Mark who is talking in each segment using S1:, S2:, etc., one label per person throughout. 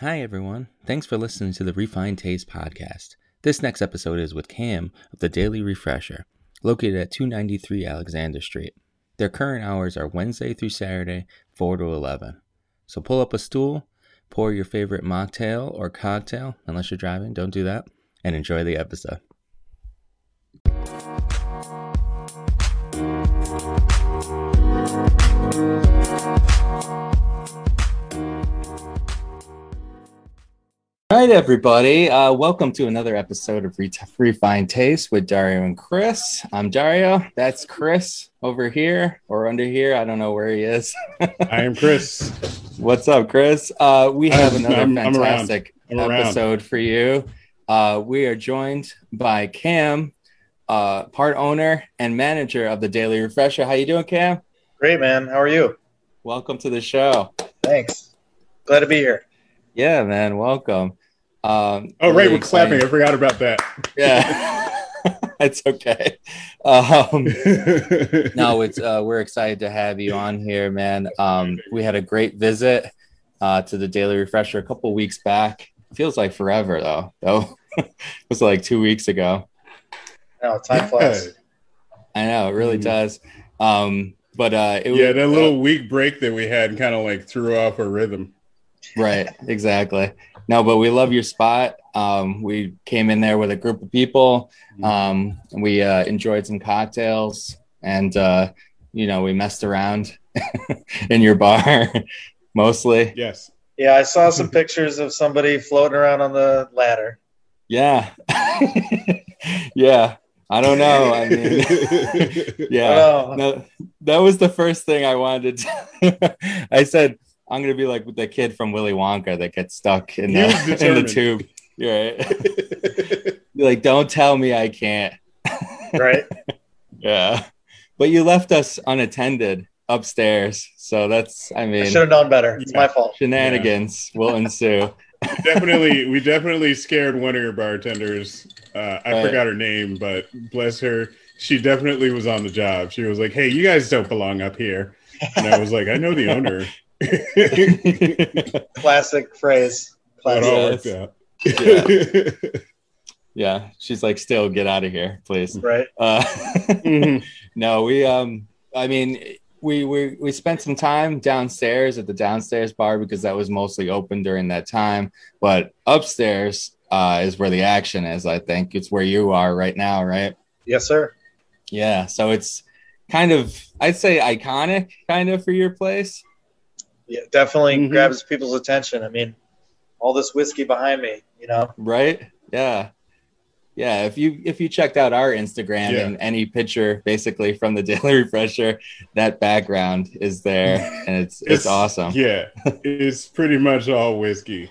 S1: Hi, everyone. Thanks for listening to the Refined Taste podcast. This next episode is with Cam of the Daily Refresher, located at 293 Alexander Street. Their current hours are Wednesday through Saturday, 4 to 11. So pull up a stool, pour your favorite mocktail or cocktail, unless you're driving, don't do that, and enjoy the episode. Right, everybody. Uh, welcome to another episode of Re- Refined Taste with Dario and Chris. I'm Dario. That's Chris over here or under here. I don't know where he is.
S2: I am Chris.
S1: What's up, Chris? Uh, we have
S2: I'm-
S1: another
S2: I'm- I'm around.
S1: fantastic
S2: I'm around.
S1: episode for you. Uh, we are joined by Cam, uh, part owner and manager of the Daily Refresher. How you doing, Cam?
S3: Great, man. How are you?
S1: Welcome to the show.
S3: Thanks. Glad to be here.
S1: Yeah, man. Welcome. Um,
S2: Oh, right, we're clapping. I forgot about that.
S1: Yeah, it's okay. Um, no, it's uh, we're excited to have you on here, man. Um, we had a great visit uh, to the Daily Refresher a couple weeks back. Feels like forever though. Though it was like two weeks ago.
S3: No, time flies.
S1: I know it really
S2: Mhm.
S1: does. Um, but uh, it
S2: yeah,
S1: was
S2: that little week break that we had kind of like threw off our rhythm.
S1: right, exactly. No, but we love your spot. Um, we came in there with a group of people. Um, we uh, enjoyed some cocktails, and uh, you know we messed around in your bar mostly.
S2: Yes.
S3: Yeah, I saw some pictures of somebody floating around on the ladder.
S1: Yeah, yeah. I don't know. I mean, yeah.
S3: Oh,
S1: No, that was the first thing I wanted. To I said I'm gonna be like with the kid from Willy Wonka that gets stuck in the in the tube. You're right. You're like, don't tell me I can't.
S3: right.
S1: Yeah, but you left us unattended upstairs, so that's I
S3: I
S1: mean
S3: should have known better. It's
S2: Yeah.
S3: my fault.
S1: shenanigans will ensue.
S2: definitely, we definitely scared one of your bartenders. Uh, I
S1: Right.
S2: forgot her name, but bless her, she definitely was on the job. She was like, "Hey, you guys don't belong up here," and I was like, "I know the owner." It
S3: Classic phrase. Classic.
S1: Yeah.
S2: worked out.
S1: yeah, she's like, still get out of here, please.
S3: Right.
S1: Uh,
S2: Mhm.
S1: no, we um, I mean, we we we spent some time downstairs at the downstairs bar because that was mostly open during that time. But upstairs uh, is where the action is. I think it's where you are right now, right?
S3: Yes, sir.
S1: Yeah. So it's kind of, I'd say, iconic, kind of for your place.
S3: Yeah, definitely
S2: Mhm.
S3: grabs people's attention. I mean, all this whiskey behind me, you know.
S1: right yeah yeah if you if you checked out our instagram
S2: Yeah.
S1: and any picture basically from the daily refresher that background is there and it's it's, awesome
S2: Yeah, it's pretty much all whiskey.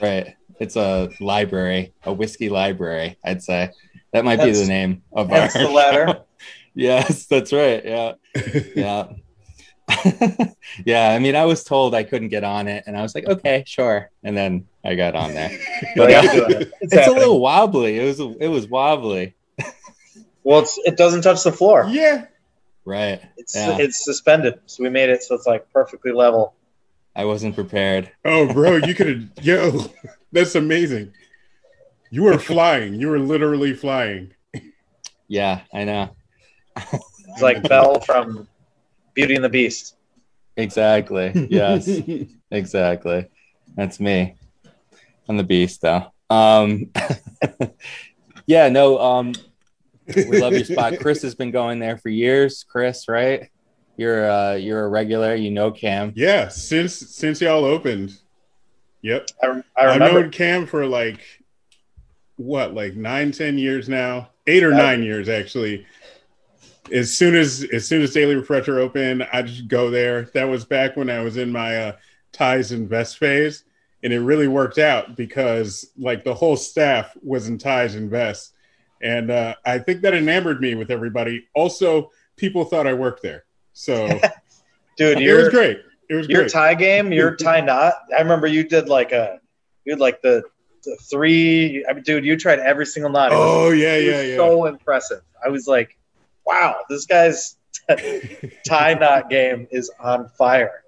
S1: right it's a library a whiskey library i'd say that might be the name of
S3: hence
S1: our
S3: the ladder.
S1: yes that's right yeah yeah yeah i mean i was told i couldn't get on it and i was like okay sure and then i got on there
S3: But
S1: But, uh.
S3: It's,
S1: it's a little wobbly it was it was wobbly
S3: Well, it's, it doesn't touch the floor.
S2: yeah,
S1: right
S3: It's
S1: Yeah.
S3: it's suspended, so we made it so it's like perfectly level.
S1: I wasn't prepared.
S2: Oh, bro, you could have. Yo, that's amazing. You were flying. You were literally flying.
S1: Yeah, I know.
S3: It's like Belle from Beauty and the Beast.
S1: Exactly. Yes, exactly. That's me. I'm the beast though. Um Yeah, no, um we love your spot. Chris has been going there for years. Chris, right? You're uh you're a regular, you know Cam.
S2: Yeah, since since y'all opened. Yep,
S3: I, I
S2: I've known Cam for like what, like nine, ten years now, eight or
S3: Yeah.
S2: nine years actually. As soon as as soon as Daily Refresher opened, I just go there. That was back when I was in my uh, ties and vest phase, and it really worked out because like the whole staff was in ties and vests, and uh, I think that enamored me with everybody. Also, people thought I worked there, so
S3: Dude,
S2: it was great. It was
S3: your
S2: great.
S3: tie game, your tie knot. I remember you did like a, you had like the, the three. I mean, dude, you tried every single knot. It was,
S2: oh yeah,
S3: it
S2: yeah,
S3: was
S2: yeah.
S3: so impressive. I was like, wow, this guy's tie knot game is on fire.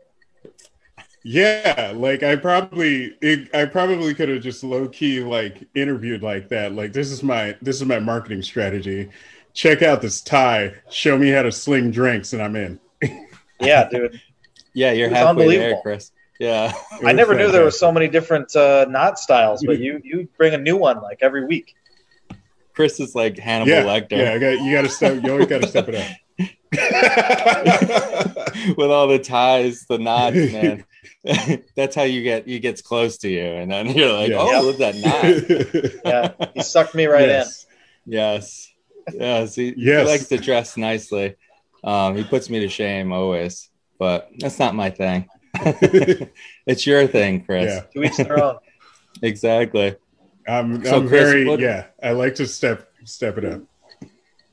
S2: Yeah, like I probably it, I probably could have just low key like interviewed like that. Like this is my this is my marketing strategy. Check out this tie. Show me how to sling drinks, and I'm in.
S3: Yeah, dude.
S1: Yeah, you're
S3: It was
S1: halfway there,
S3: unbelievable.
S1: Chris. Yeah.
S3: I
S2: was
S3: never knew there was
S2: fantastic.
S3: so many different uh, knot styles, but you you bring a new one like every week.
S1: Chris is like Hannibal
S2: Yeah,
S1: Lecter
S2: yeah. I got, you got to step. You always got to step it up.
S1: with all the ties, the knots, man. That's how you get he gets close to you, and then you're like,
S2: Yeah.
S1: oh,
S3: Yep.
S1: look at that knot.
S3: Yeah, he sucked me right
S2: Yes.
S1: Yes. Yes. He,
S2: Yes.
S1: he likes to dress nicely. Um, he puts me to shame always, but that's not my thing. it's your thing, Chris.
S2: Yeah.
S3: in. To each their own.
S1: Exactly.
S2: I'm,
S1: So,
S2: I'm
S1: Chris,
S2: very
S1: what-
S2: yeah. I like to step step it up.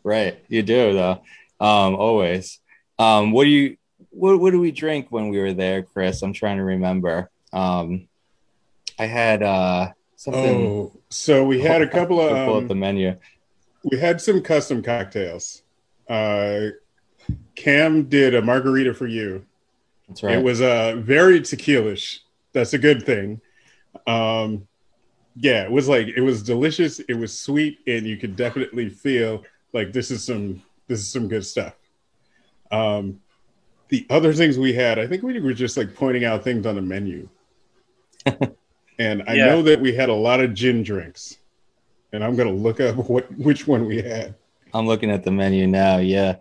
S1: Right. You do though. Um, always. Um, what do you what what do we drink when we were there, Chris? I'm trying to remember. Um I had uh something
S2: Oh, so we had a couple of
S1: pull up
S2: um,
S1: the menu.
S2: we had some custom cocktails. Uh, Cam did a margarita for you.
S1: That's right.
S2: It was uh, very tequilish. That's a good thing. Um, yeah, it was like it was delicious. It was sweet, and you could definitely feel like this is some this is some good stuff. Um, the other things we had, I think we were just like pointing out things on the menu. and I
S3: Yeah.
S2: know that we had a lot of gin drinks, and I'm gonna look up what which one we had.
S1: I'm looking at the menu now. Yeah.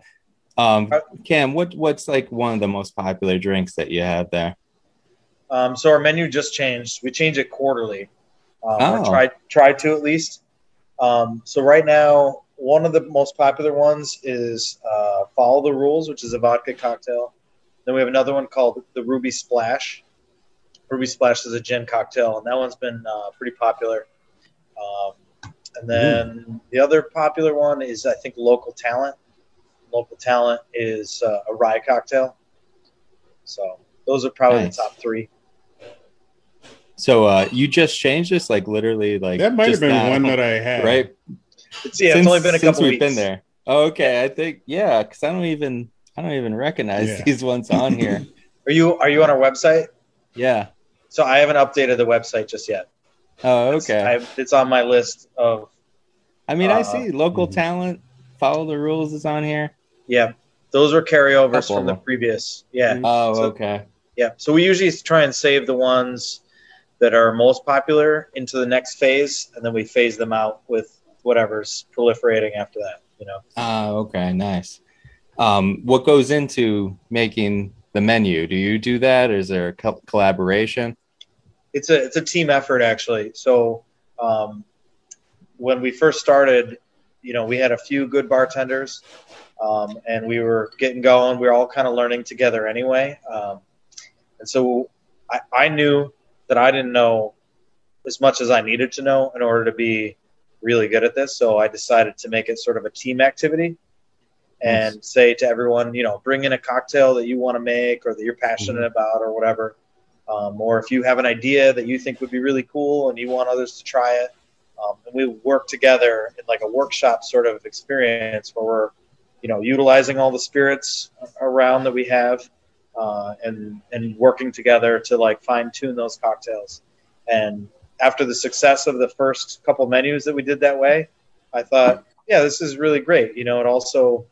S1: Um,
S3: Uh,
S1: Cam, what what's like one of the most popular drinks that you have there?
S3: Um, so our menu just changed. We change it quarterly. Um, or
S1: Oh.
S3: try try to at least. Um, so right now, one of the most popular ones is uh, Follow the Rules, which is a vodka cocktail. Then we have another one called the Ruby Splash. Ruby Splash is a gin cocktail, and that one's been uh, pretty popular. Um, and then the other popular one is, I think, Local Talent. Local Talent is uh, a rye cocktail. So those are probably
S1: Nice.
S3: the top three.
S1: So uh you just changed this like literally like
S2: That might have been
S1: now,
S2: one that I had.
S1: right?
S3: It's, yeah, it's only been a
S1: since
S3: couple
S1: we've
S3: weeks.
S1: been there. Oh, okay, I think yeah, because I don't even I don't even recognize
S2: Yeah.
S1: these ones on here.
S3: Are you are you on our website?
S1: yeah.
S3: So I haven't updated the website just yet.
S1: Oh, okay.
S3: I, it's on my list of
S1: I mean, I
S3: uh,
S1: see local
S2: Mhm.
S1: talent. Follow the rules is on here.
S3: yeah. Those were carryovers
S1: Couple
S3: from the previous. Yeah,
S1: Oh,
S3: So-
S1: okay.
S3: yeah. So we usually try and save the ones that are most popular into the next phase, and then we phase them out with whatever's proliferating after that. You know.
S1: Oh, okay. Nice. Um, what goes into making the menu? Do you do that? Is there a co- collaboration?
S3: it's a it's a team effort actually. So um, when we first started, you know, we had a few good bartenders, um, and we were getting going. We were all kind of learning together anyway, um, and so I, I knew that I didn't know as much as I needed to know in order to be really good at this. So I decided to make it sort of a team activity. And say to everyone, you know, bring in a cocktail that you want to make or that you're passionate about or whatever um, or if you have an idea that you think would be really cool and you want others to try it, um, and we work together in like a workshop sort of experience where we're, you know, utilizing all the spirits around that we have, uh, and and working together to like fine tune those cocktails. And after the success of the first couple menus that we did that way, I thought, yeah, this is really great. You know, it also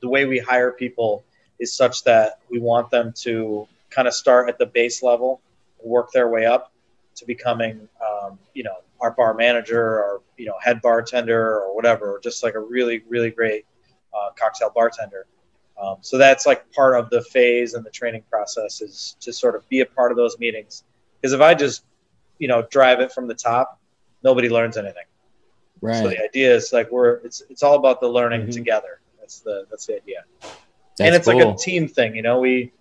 S3: the way we hire people is such that we want them to kind of start at the base level, work their way up to becoming, um, you know, our bar manager or you know head bartender or whatever, or just like a really really great uh, cocktail bartender. Um, so that's like part of the phase and the training process is to sort of be a part of those meetings. Because if I just, you know, drive it from the top, nobody learns anything.
S1: Right.
S3: So the idea is like we're it's it's all about the learning
S2: Mhm.
S3: together. That's the that's the idea
S1: That's
S3: and it's like a team thing you know we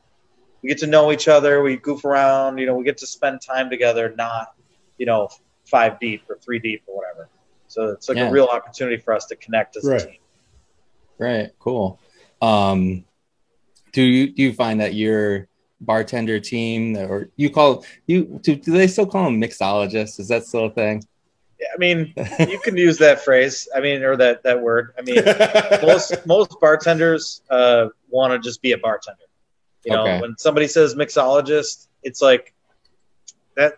S3: we get to know each other we goof around you know we get to spend time together not you know five deep or three deep or whatever so it's like
S1: Yeah.
S3: a real opportunity for us to connect as
S2: Right.
S3: a team
S1: Right. Cool. Um, do you do you find that your bartender team or you call you do, do they still call them mixologists? Is that still a thing?
S3: yeah, i mean you can use that phrase i mean or that that word i mean most most bartenders uh, want to just be a bartender you know
S1: Okay.
S3: when somebody says mixologist it's like that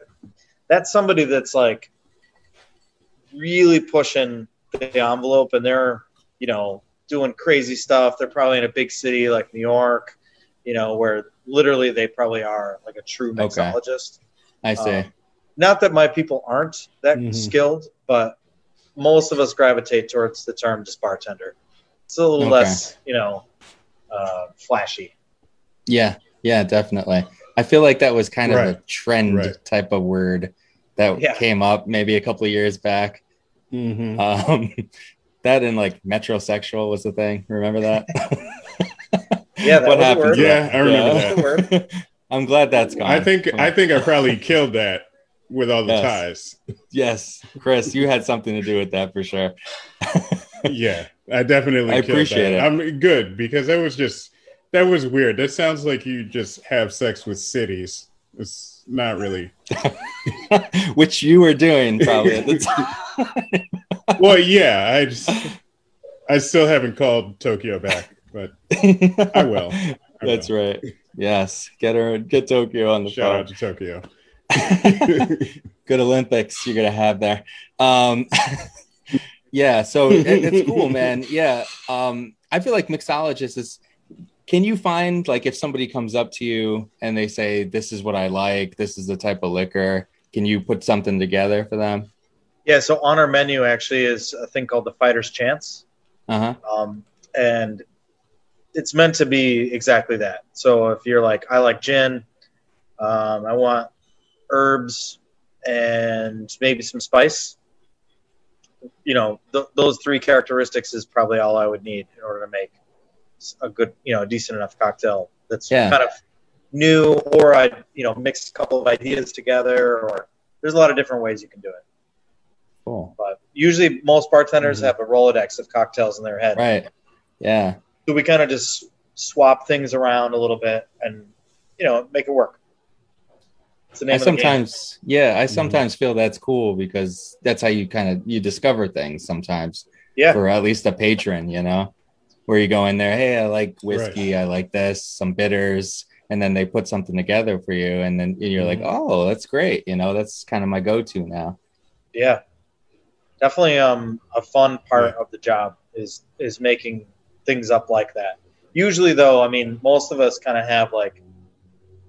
S3: that's somebody that's like really pushing the envelope, and they're you know doing crazy stuff. They're probably in a big city like New York, you know, where literally they probably are like a true
S1: Okay.
S3: mixologist.
S1: I see.
S3: Um, not that my people aren't that
S2: Mhm.
S3: skilled, but most of us gravitate towards the term just bartender. It's a little
S1: Okay.
S3: less, you know, uh, flashy.
S1: yeah, yeah, definitely. I feel like that was kind of a trend
S2: Right.
S1: type of word that
S3: Yeah.
S1: came up maybe a couple of years back.
S2: Mhm.
S1: Um, that and like metrosexual was the thing. Remember that?
S3: Yeah, that
S1: what
S3: was a
S1: happened?
S3: word.
S2: Yeah, I remember
S1: Yeah.
S3: that.
S1: I'm glad that's gone.
S2: I think I think I probably killed that with all the
S1: Yes.
S2: ties.
S1: yes, Chris, you had something to do with that for sure.
S2: Yeah, I definitely.
S1: I
S2: killed
S1: appreciate
S2: that.
S1: it.
S2: I'm good because that was just that was weird. That sounds like you just have sex with cities. It's not really.
S1: Which you were doing probably at the time.
S2: Well, yeah, I just I still haven't called Tokyo back, but I will. I
S1: That's
S2: will.
S1: right. Yes, get her, get Tokyo on the
S2: Shout
S1: phone.
S2: out to Tokyo.
S1: Good Olympics you're gonna have there. Um, yeah, so it, it's cool, man. Yeah, um, I feel like mixologist is. Can you find like if somebody comes up to you and they say, "This is what I like. This is the type of liquor." Can you put something together for them?
S3: Yeah, so on our menu actually is a thing called the Fighter's Chance.
S1: Uh huh.
S3: Um, and it's meant to be exactly that. So if you're like, I like gin, um, I want herbs and maybe some spice. You know, th- those three characteristics is probably all I would need in order to make a good, you know, decent enough cocktail that's
S1: Yeah.
S3: kind of new, or I, you know, mix a couple of ideas together, or there's a lot of different ways you can do it.
S1: Cool.
S3: But usually, most bartenders
S2: Mhm.
S3: have a Rolodex of cocktails in their head.
S1: Right. Yeah.
S3: So we kind of just swap things around a little bit and, you know, make it work. It's the name
S1: I
S3: of the game.
S1: sometimes, yeah, I sometimes feel that's cool because that's how you kind of you discover things sometimes.
S3: Yeah.
S1: For at least a patron, you know, where you go in there, hey, I like whiskey, I like this, some bitters, and then they put something together for you, and then you're like,
S2: Mhm.
S1: oh, that's great, you know, that's kind of my go-to now.
S3: Yeah. Definitely um, a fun part of the job is is making things up like that. Usually, though, I mean, most of us kind of have like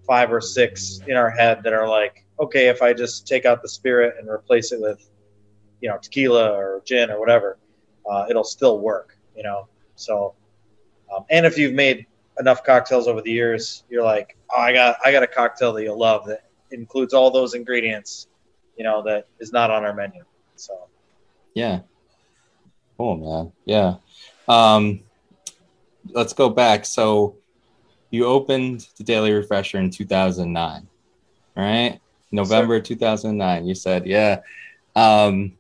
S3: five or six in our head that are like, okay, if I just take out the spirit and replace it with, you know, tequila or gin or whatever, uh, it'll still work, you know. So, um, and if you've made enough cocktails over the years, you're like, oh, I got I got a cocktail that you'll love that includes all those ingredients, you know, that is not on our menu. So.
S1: Yeah. Cool, man. Yeah. Um, let's go back. So you opened the Daily Refresher in 2009, right? November 2009. You said, yeah. Um,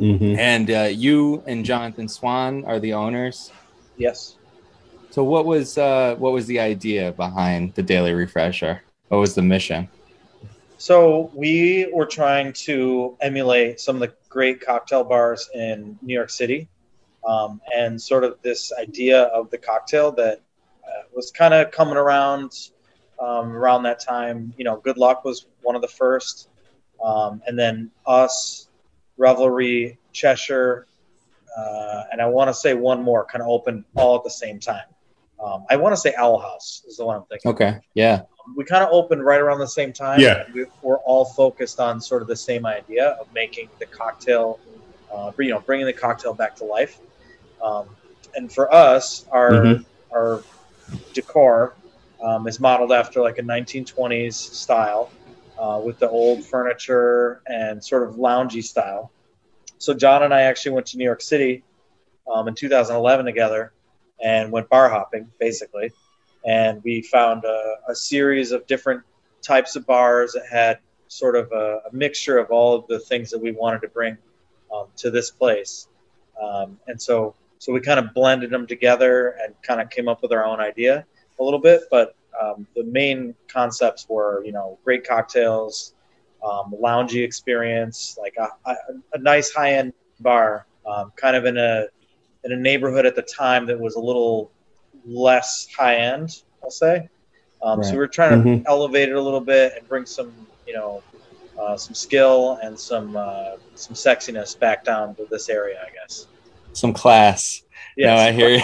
S2: Mhm.
S1: and uh, you and Jonathan Swan are the owners.
S3: Yes.
S1: So what was uh, what was the idea behind the Daily Refresher? What was the mission?
S3: So we were trying to emulate some of the great cocktail bars in New York City, um, and sort of this idea of the cocktail that uh, was kind of coming around um, around that time. You know, Good Luck was one of the first, um, and then us, Revelry, Cheshire, uh, and I want to say one more kind of opened all at the same time. Um, I want to say Owl House is the one I'm thinking. of
S1: Okay. Yeah.
S3: we kind of opened right around the same time.
S2: Yeah.
S3: we, we're all focused on sort of the same idea of making the cocktail, uh, you know, bringing the cocktail back to life. Um, and for us, our
S2: Mhm.
S3: our decor um, is modeled after like a 1920s style uh, with the old furniture and sort of loungy style. So John and I actually went to New York City um, in 2011 together and went bar hopping basically and we found a, a series of different types of bars that had sort of a, a mixture of all of the things that we wanted to bring um, to this place. Um, and so, so we kind of blended them together and kind of came up with our own idea a little bit. But um, the main concepts were, you know, great cocktails, um, loungy experience, like a, a, a nice high-end bar, um, kind of in a in a neighborhood at the time that was a little less high end, I'll say. Um, So
S1: Right.
S3: we we're trying to
S2: Mhm.
S3: elevate it a little bit and bring some, you know, uh, some skill and some uh, some sexiness back down to this area, I guess.
S1: Some class.
S3: Yeah,
S1: no, I hear you.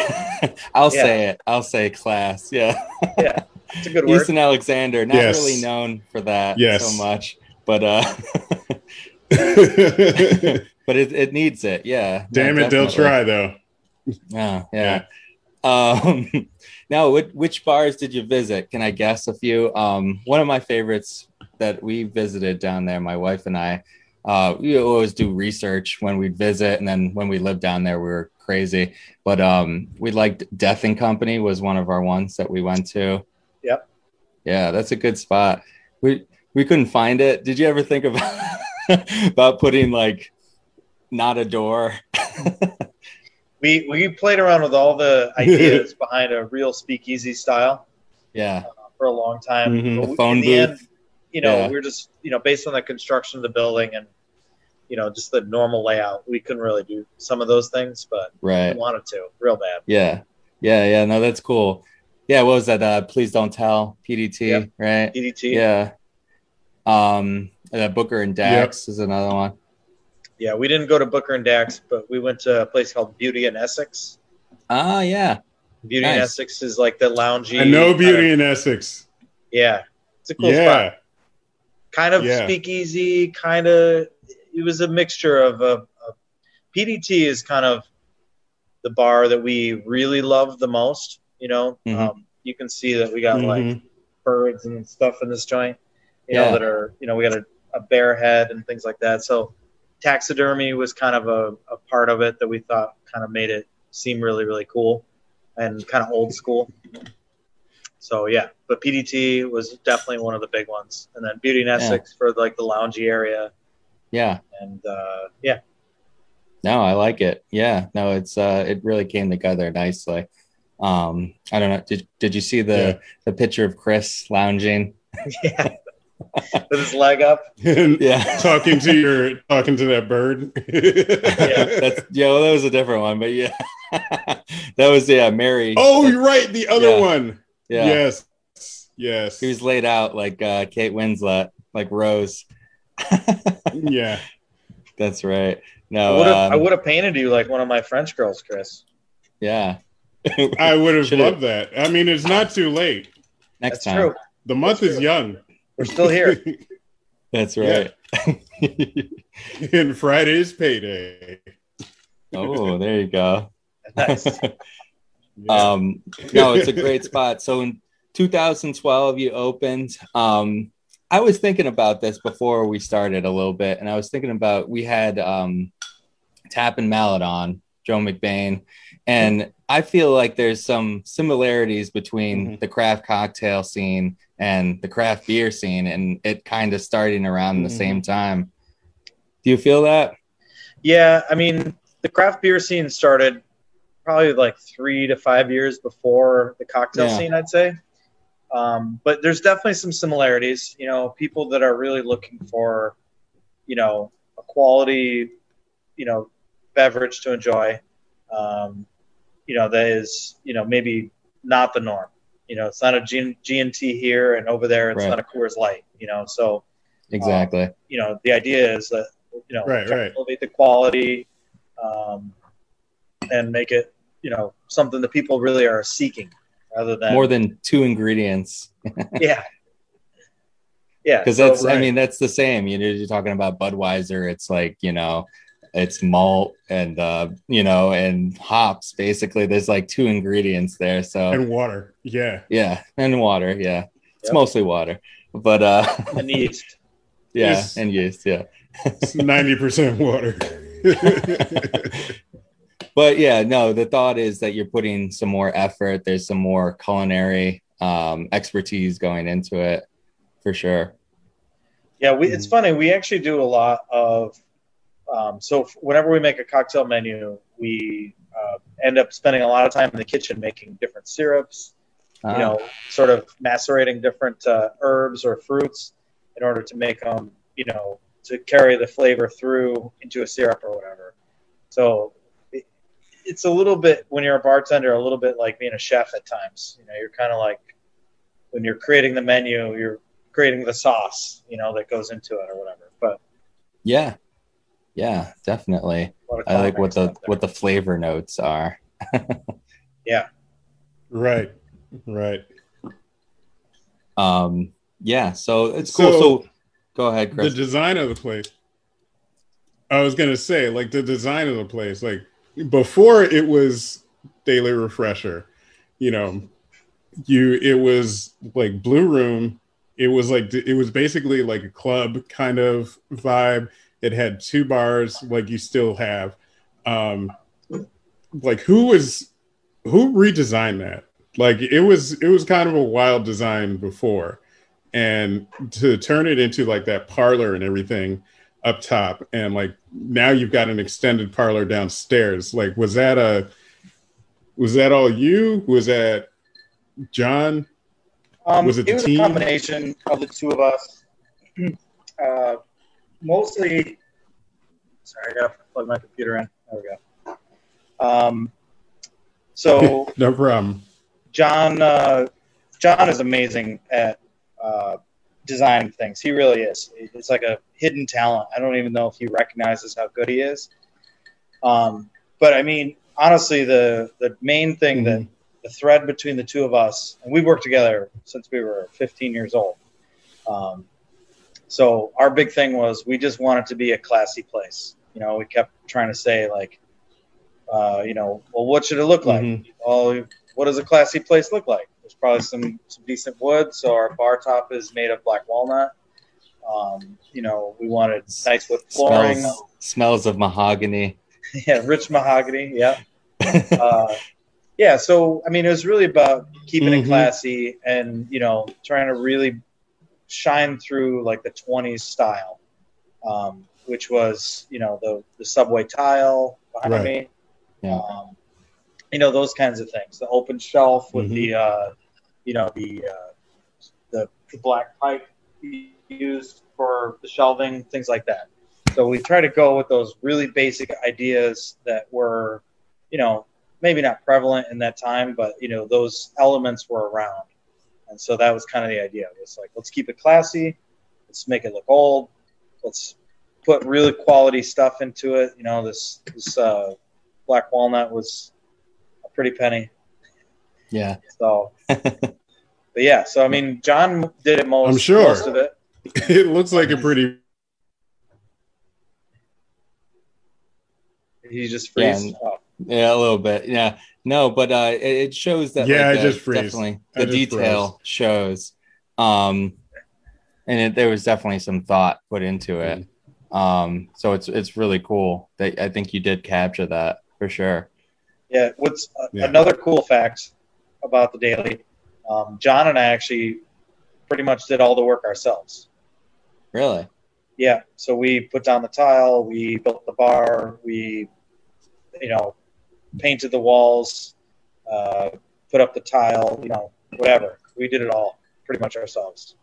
S1: I'll
S3: Yeah.
S1: say it. I'll say class. Yeah.
S3: Yeah, it's a good word.
S1: Easton Alexander, not
S2: Yes.
S1: really known for that
S2: Yes.
S1: so much, but uh, but it, it needs it. Yeah. No,
S2: it, they'll try though.
S1: Yeah, yeah. Um, now, which, which bars did you visit? Can I guess a few? Um, one of my favorites that we visited down there, my wife and I, uh, we always do research when we'd visit, and then when we lived down there, we were crazy. But um, we liked Death and Company was one of our ones that we went to.
S3: Yep.
S1: Yeah, that's a good spot. We we couldn't find it. Did you ever think about about putting like not a door?
S3: we we played around with all the ideas behind a real speakeasy style
S1: yeah.
S3: for a long time.
S2: Mhm.
S1: The phone
S3: in the
S1: booth.
S3: end, you know,
S1: Yeah.
S3: we we're just you know based on the construction of the building and you know just the normal layout, we couldn't really do some of those things, but
S1: Right.
S3: we wanted to real bad.
S1: Yeah. Yeah. Yeah. No, that's cool. Yeah. What was that? Uh, Please don't tell PDT,
S3: Yep.
S1: right?
S3: PDT.
S1: Yeah. Um, uh, Booker and Dax is another one.
S3: Yeah, we didn't go to Booker and Dax, but we went to a place called Beauty and Essex.
S1: Ah, yeah.
S3: Beauty in
S1: Nice.
S3: Essex is like the loungy.
S2: I know
S3: kind
S2: beauty
S3: of-
S2: in Essex.
S3: yeah, it's a cool spot.
S2: yeah.
S3: Kind of
S2: Yeah.
S3: speakeasy. Kind of. It was a mixture of a, PDT is kind of the bar that we really love the most. You know,
S1: Mhm.
S3: um, you can see that we got like
S2: Mhm.
S3: birds and stuff in this joint. You
S1: Yeah.
S3: know that are you know we got a, a bear head and things like that. So taxidermy was kind of a, a part of it that we thought kind of made it seem really really cool and kind of old school. So yeah, but PDT was definitely one of the big ones, and then Beauty and Essex for like the loungy area,
S1: Yeah.
S3: and uh, yeah,
S1: No, I like it. Yeah. No, it's uh it really came together nicely. Um, I don't know. Did did you see the
S2: Yeah.
S1: the picture of Chris lounging?
S3: yeah, with his leg up.
S2: And
S1: Yeah.
S2: talking to your talking to that bird.
S3: Yeah,
S1: That's yeah, well, that was a different one, but yeah. that was yeah, Mary.
S2: oh, you're right. The other
S1: Yeah.
S2: one.
S1: yeah.
S2: Yes. Yes.
S1: He was laid out like uh Kate Winslet, like Rose.
S2: yeah.
S1: That's right.
S3: I
S1: No,
S3: would have
S1: um,
S3: I would have painted you like one of my French girls, Chris.
S1: yeah.
S2: I would have
S1: Should've-
S2: loved that. I mean, it's not too late.
S1: Next
S3: That's
S1: time.
S3: true.
S2: The month
S3: That's
S2: is
S3: true.
S2: young.
S3: We're still here.
S1: That's
S2: Yeah.
S1: right.
S2: and Friday's payday.
S1: oh, there you go.
S3: nice.
S2: Yeah.
S1: Um, no, it's a great spot. So in 2012, you opened. Um, I was thinking about this before we started a little bit, and I was thinking about we had um, Tap and Mallet on Joe McBain, and I feel like there's some similarities between
S2: Mhm.
S1: the craft cocktail scene and the craft beer scene, and it kind of starting around the
S2: Mhm.
S1: same time. Do you feel that?
S3: Yeah, I mean, the craft beer scene started probably like three to five years before the cocktail
S1: Yeah.
S3: scene, I'd say. Um, but there's definitely some similarities. You know, people that are really looking for, you know, a quality, you know, beverage to enjoy. Um, you know, that is, you know, maybe not the norm. You know, it's not a G- G&T here, and over there, it's
S1: Right.
S3: not a Coors Light. You know, so
S1: Exactly.
S3: you know the idea is that you know
S2: Right, right.
S3: elevate the quality um, and make it you know something that people really are seeking rather than
S1: More than two ingredients.
S3: yeah yeah
S1: because
S3: so-
S1: that's i mean that's the same you know you're talking about budweiser it's like you know it's malt and uh you know and hops basically there's like two ingredients there so
S2: and water. Yeah.
S1: yeah and water yeah it's
S3: Yep.
S1: mostly water but uh
S3: and yeast
S1: yeah
S2: Yes.
S1: and yeast yeah
S2: It's 90% water.
S1: but yeah no the thought is that you're putting some more effort there's some more culinary um expertise going into it for sure
S3: yeah we, it's funny we actually do a lot of um, so f- whenever we make a cocktail menu we uh, end up spending a lot of time in the kitchen making different syrups
S1: Ah,
S3: you know, sort of macerating different uh, herbs or fruits in order to make them, you know, to carry the flavor through into a syrup or whatever. So it, it's a little bit when you're a bartender, a little bit like being a chef at times. You know, you're kind of like when you're creating the menu, you're creating the sauce, you know, that goes into it or whatever. But
S1: Yeah. Yeah, definitely.
S3: a lot of
S1: I like what the what the flavor notes are. Yeah.
S2: Right. Right.
S1: Um yeah, so it's cool.
S2: So-
S1: So, go ahead, Chris.
S2: The design of the place. I was gonna say, like the design of the place, like before it was daily refresher, you know, you it was like blue room. It was like it was basically like a club kind of vibe. It had two bars, like you still have. Um like who was who redesigned that? Like it was it was kind of a wild design before and to turn it into like that parlor and everything up top and like now you've got an extended parlor downstairs like was that a was that all you was that john
S3: Um,
S2: Was it
S3: it
S2: the
S3: was
S2: team?
S3: a combination of the two of us. Uh, mostly. Sorry, I gotta plug my computer in. There we go. Um, so
S2: no problem
S3: John, uh, John is amazing at uh, designing things. He really is. It's like a hidden talent. I don't even know if he recognizes how good he is. Um, but I mean, honestly, the the main thing that the thread between the two of us, and we've worked together since we were 15 years old. Um, so our big thing was we just wanted to be a classy place. You know, we kept trying to say like, uh, you know, well, what should it look like?
S2: Mhm.
S3: Well, what does a classy place look like? There's probably some some decent wood. So our bar top is made of black walnut. Um, you know, we wanted nice wood flooring.
S1: smells smells of mahogany.
S3: yeah, rich mahogany. Yeah uh, yeah, so I mean, it was really about keeping it
S2: Mhm.
S3: classy and you know trying to really shine through like the '20s style, um, which was you know the the subway tile behind
S2: Right.
S3: me,
S1: Yeah.
S3: um, you know those kinds of things. The open shelf with
S2: Mhm.
S3: the uh, you know the uh, the black pipe used for the shelving, things like that. So we try to go with those really basic ideas that were, you know, maybe not prevalent in that time, but you know, those elements were around. And so that was kind of the idea. It was like, let's keep it classy, let's make it look old, let's put really quality stuff into it. You know, this this uh, black walnut was a pretty penny.
S1: Yeah.
S3: So, but yeah. So I mean, John did it most.
S2: I'm sure.
S3: most of it.
S2: it looks like a pretty
S3: He just
S1: Yeah,
S3: freeze.
S1: and-
S3: Oh,
S1: Yeah, a little bit. Yeah. No, but uh it, it shows that
S2: Yeah,
S1: like,
S2: I
S1: the-
S2: just freeze.
S1: definitely
S2: I
S1: the
S2: just
S1: detail shows. Um and it, there was definitely some thought put into it. Um so it's it's really cool that I think you did capture that for sure.
S3: Yeah, what's uh,
S2: Yeah.
S3: another cool fact about the daily? Um, John and I actually pretty much did all the work ourselves.
S1: Really?
S3: Yeah, so we put down the tile, we built the bar, we, you know, painted the walls, uh, put up the tile, you know, whatever. We did it all pretty much ourselves.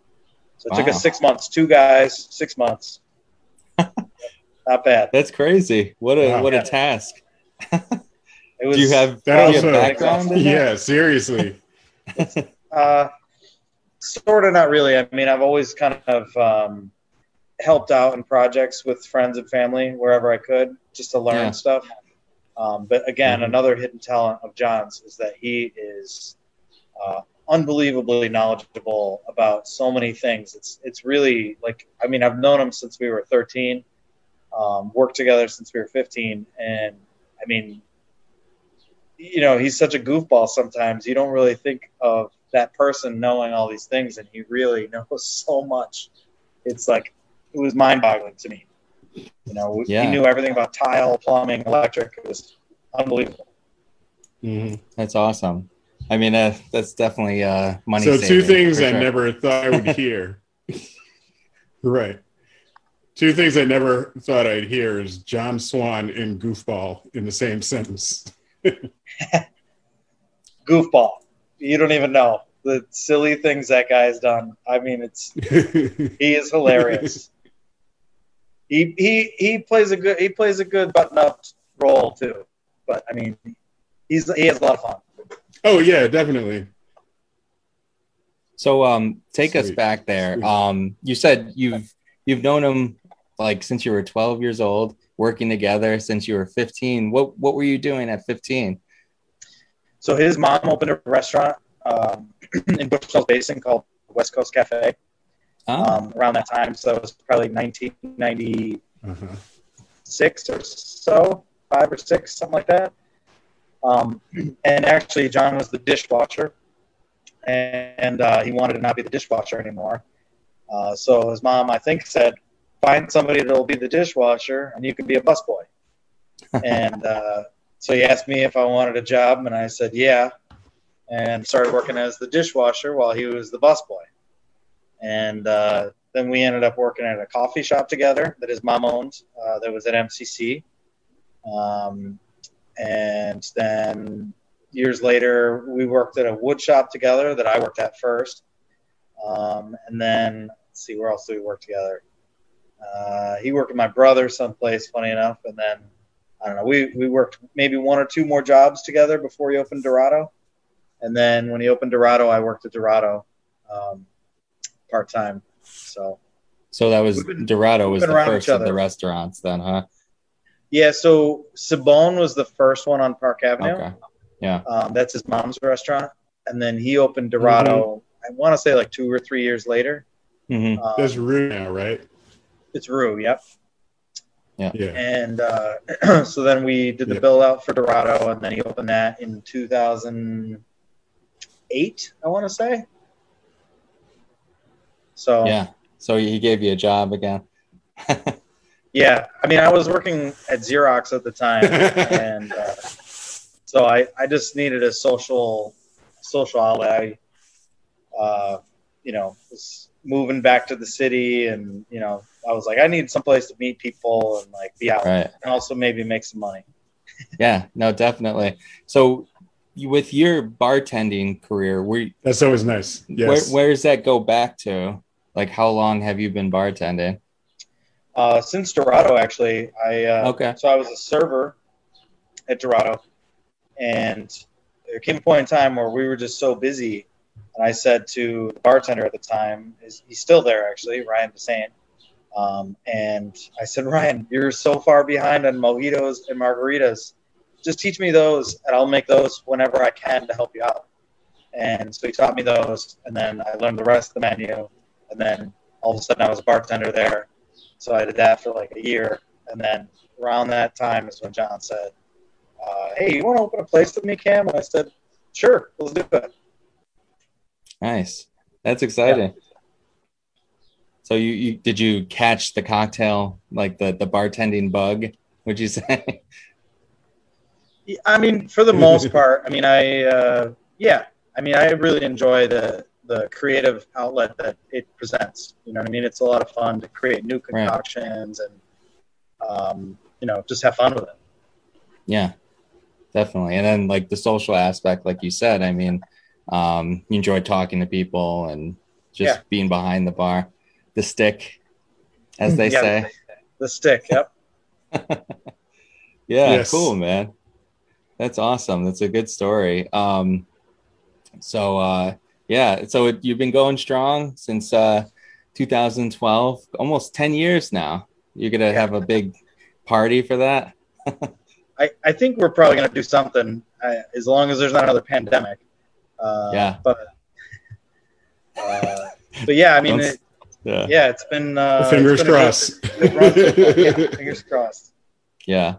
S3: So it took us six months. Two guys, six months. Not bad.
S1: That's crazy. What a
S2: Wow.
S1: what
S3: Yeah.
S1: a task.
S3: It was.
S1: Do you have,
S2: that
S1: do you have
S2: also
S1: background in that?
S2: yeah seriously
S3: Uh, sort of, not really. I mean, I've always kind of um, helped out in projects with friends and family wherever I could, just to learn
S1: Yeah.
S3: stuff. Um, but again,
S2: Mhm.
S3: another hidden talent of John's is that he is uh, unbelievably knowledgeable about so many things. It's it's really like I mean, I've known him since we were 13, um, worked together since we were 15, and I mean, you know, he's such a goofball sometimes. You don't really think of that person knowing all these things, and he really knows so much. It's like it was mind-boggling to me. You know,
S1: Yeah.
S3: he knew everything about tile, plumbing, electric. It was unbelievable.
S2: Mhm.
S1: That's awesome. I mean, uh, that's definitely uh, money.
S2: so two things
S1: for
S2: i never thought i would hear right two things i never thought i'd hear is john swan and goofball in the same sentence
S3: Goofball. You don't even know the silly things that guy's done. I mean, it's he is hilarious. He he he plays a good he plays a good button up role too. But I mean, he's he has a lot of fun.
S2: oh yeah definitely
S1: So um take us back there. Um you said you've you've known him like since you were 12 years old, working together since you were 15. What what were you doing at 15?
S3: So his mom opened a restaurant um, in Bushnell's Basin called West Coast Cafe
S1: Oh,
S3: um, around that time. So it was probably 1996
S2: Uh-huh.
S3: or so, five or six, something like that. Um, and actually, John was the dishwasher, and uh, he wanted to not be the dishwasher anymore. Uh, so his mom, I think, said, "Find somebody that'll be the dishwasher, and you can be a busboy." and uh, so he asked me if I wanted a job, and I said, "Yeah," and started working as the dishwasher while he was the busboy. And uh, then we ended up working at a coffee shop together that his mom owned. Uh, that was at MCC. Um, and then years later, we worked at a wood shop together that I worked at first. Um, and then let's see, where else did we work together? Uh, he worked with my brother someplace, funny enough. And then I don't know, we, we worked maybe one or two more jobs together before he opened Dorado. And then when he opened Dorado, I worked at Dorado um, part time. So
S1: so that was
S3: been-
S1: Dorado was the first of the restaurants then, huh?
S3: yeah, so Sabone was the first one on Park Avenue.
S1: Okay. Yeah.
S3: Um, that's his mom's restaurant, and then he opened Dorado. I want to say like two or three years later.
S1: hmm
S3: Um,
S2: There's Rue now, right?
S3: it's Rue, yep.
S2: Yeah.
S3: And uh, so then we did the
S2: Yep.
S3: build out for Dorado, and then he opened that in 2008. I want to say. So
S1: Yeah. So he gave you a job again.
S3: yeah, I mean, I was working at Xerox at the time, and uh, so I, I just needed a social social outlet. I, uh, you know, was moving back to the city, and you know, I was like, I need someplace to meet people and like be out,
S1: Right.
S3: and also maybe make some money.
S1: Yeah. No, definitely. So with your bartending career, where
S2: That's always nice. Yes.
S1: where where does that go back to? Like how long have you been bartending?
S3: Uh, since Dorado, actually, I uh,
S1: Okay.
S3: so I was a server at Dorado, and there came a point in time where we were just so busy, and I said to the bartender at the time, is he's still there actually, Ryan Dessain, um, and I said, Ryan, you're so far behind on mojitos and margaritas, just teach me those, and I'll make those whenever I can to help you out. And so he taught me those, and then I learned the rest of the menu, and then all of a sudden I was a bartender there. So I did that for like a year, and then around that time is when John said, uh, "Hey, you want to open a place with me, Cam?" And I said, "Sure, let's do it."
S1: Nice. That's exciting. So you, you did you catch the cocktail like the the bartending bug? Would you say?
S3: I mean, for the most part, I mean, I uh, yeah, I mean, I really enjoy the the creative outlet that it presents. You know what I mean? It's a lot of fun to create new
S1: Right.
S3: concoctions and um, you know just have fun with it.
S1: Yeah, definitely. And then like the social aspect, like you said, I mean, um, you enjoy talking to people and just
S3: Yeah.
S1: being behind the bar, the stick, as they
S3: Yeah.
S1: say.
S3: The stick, yep.
S1: Yeah,
S2: Yes.
S1: cool, man. That's awesome. That's a good story. Um, so uh, yeah, so it, you've been going strong since uh, 2012, almost 10 years now. You're gonna have a big party for that.
S3: I, I think we're probably going to do something uh, as long as there's not another pandemic. Uh,
S1: Yeah.
S3: But, uh, but yeah, I mean, it,
S1: Yeah,
S3: yeah, it's been. Uh,
S2: Fingers
S3: it's been
S2: crossed.
S3: good run so far. yeah, fingers crossed.
S1: yeah.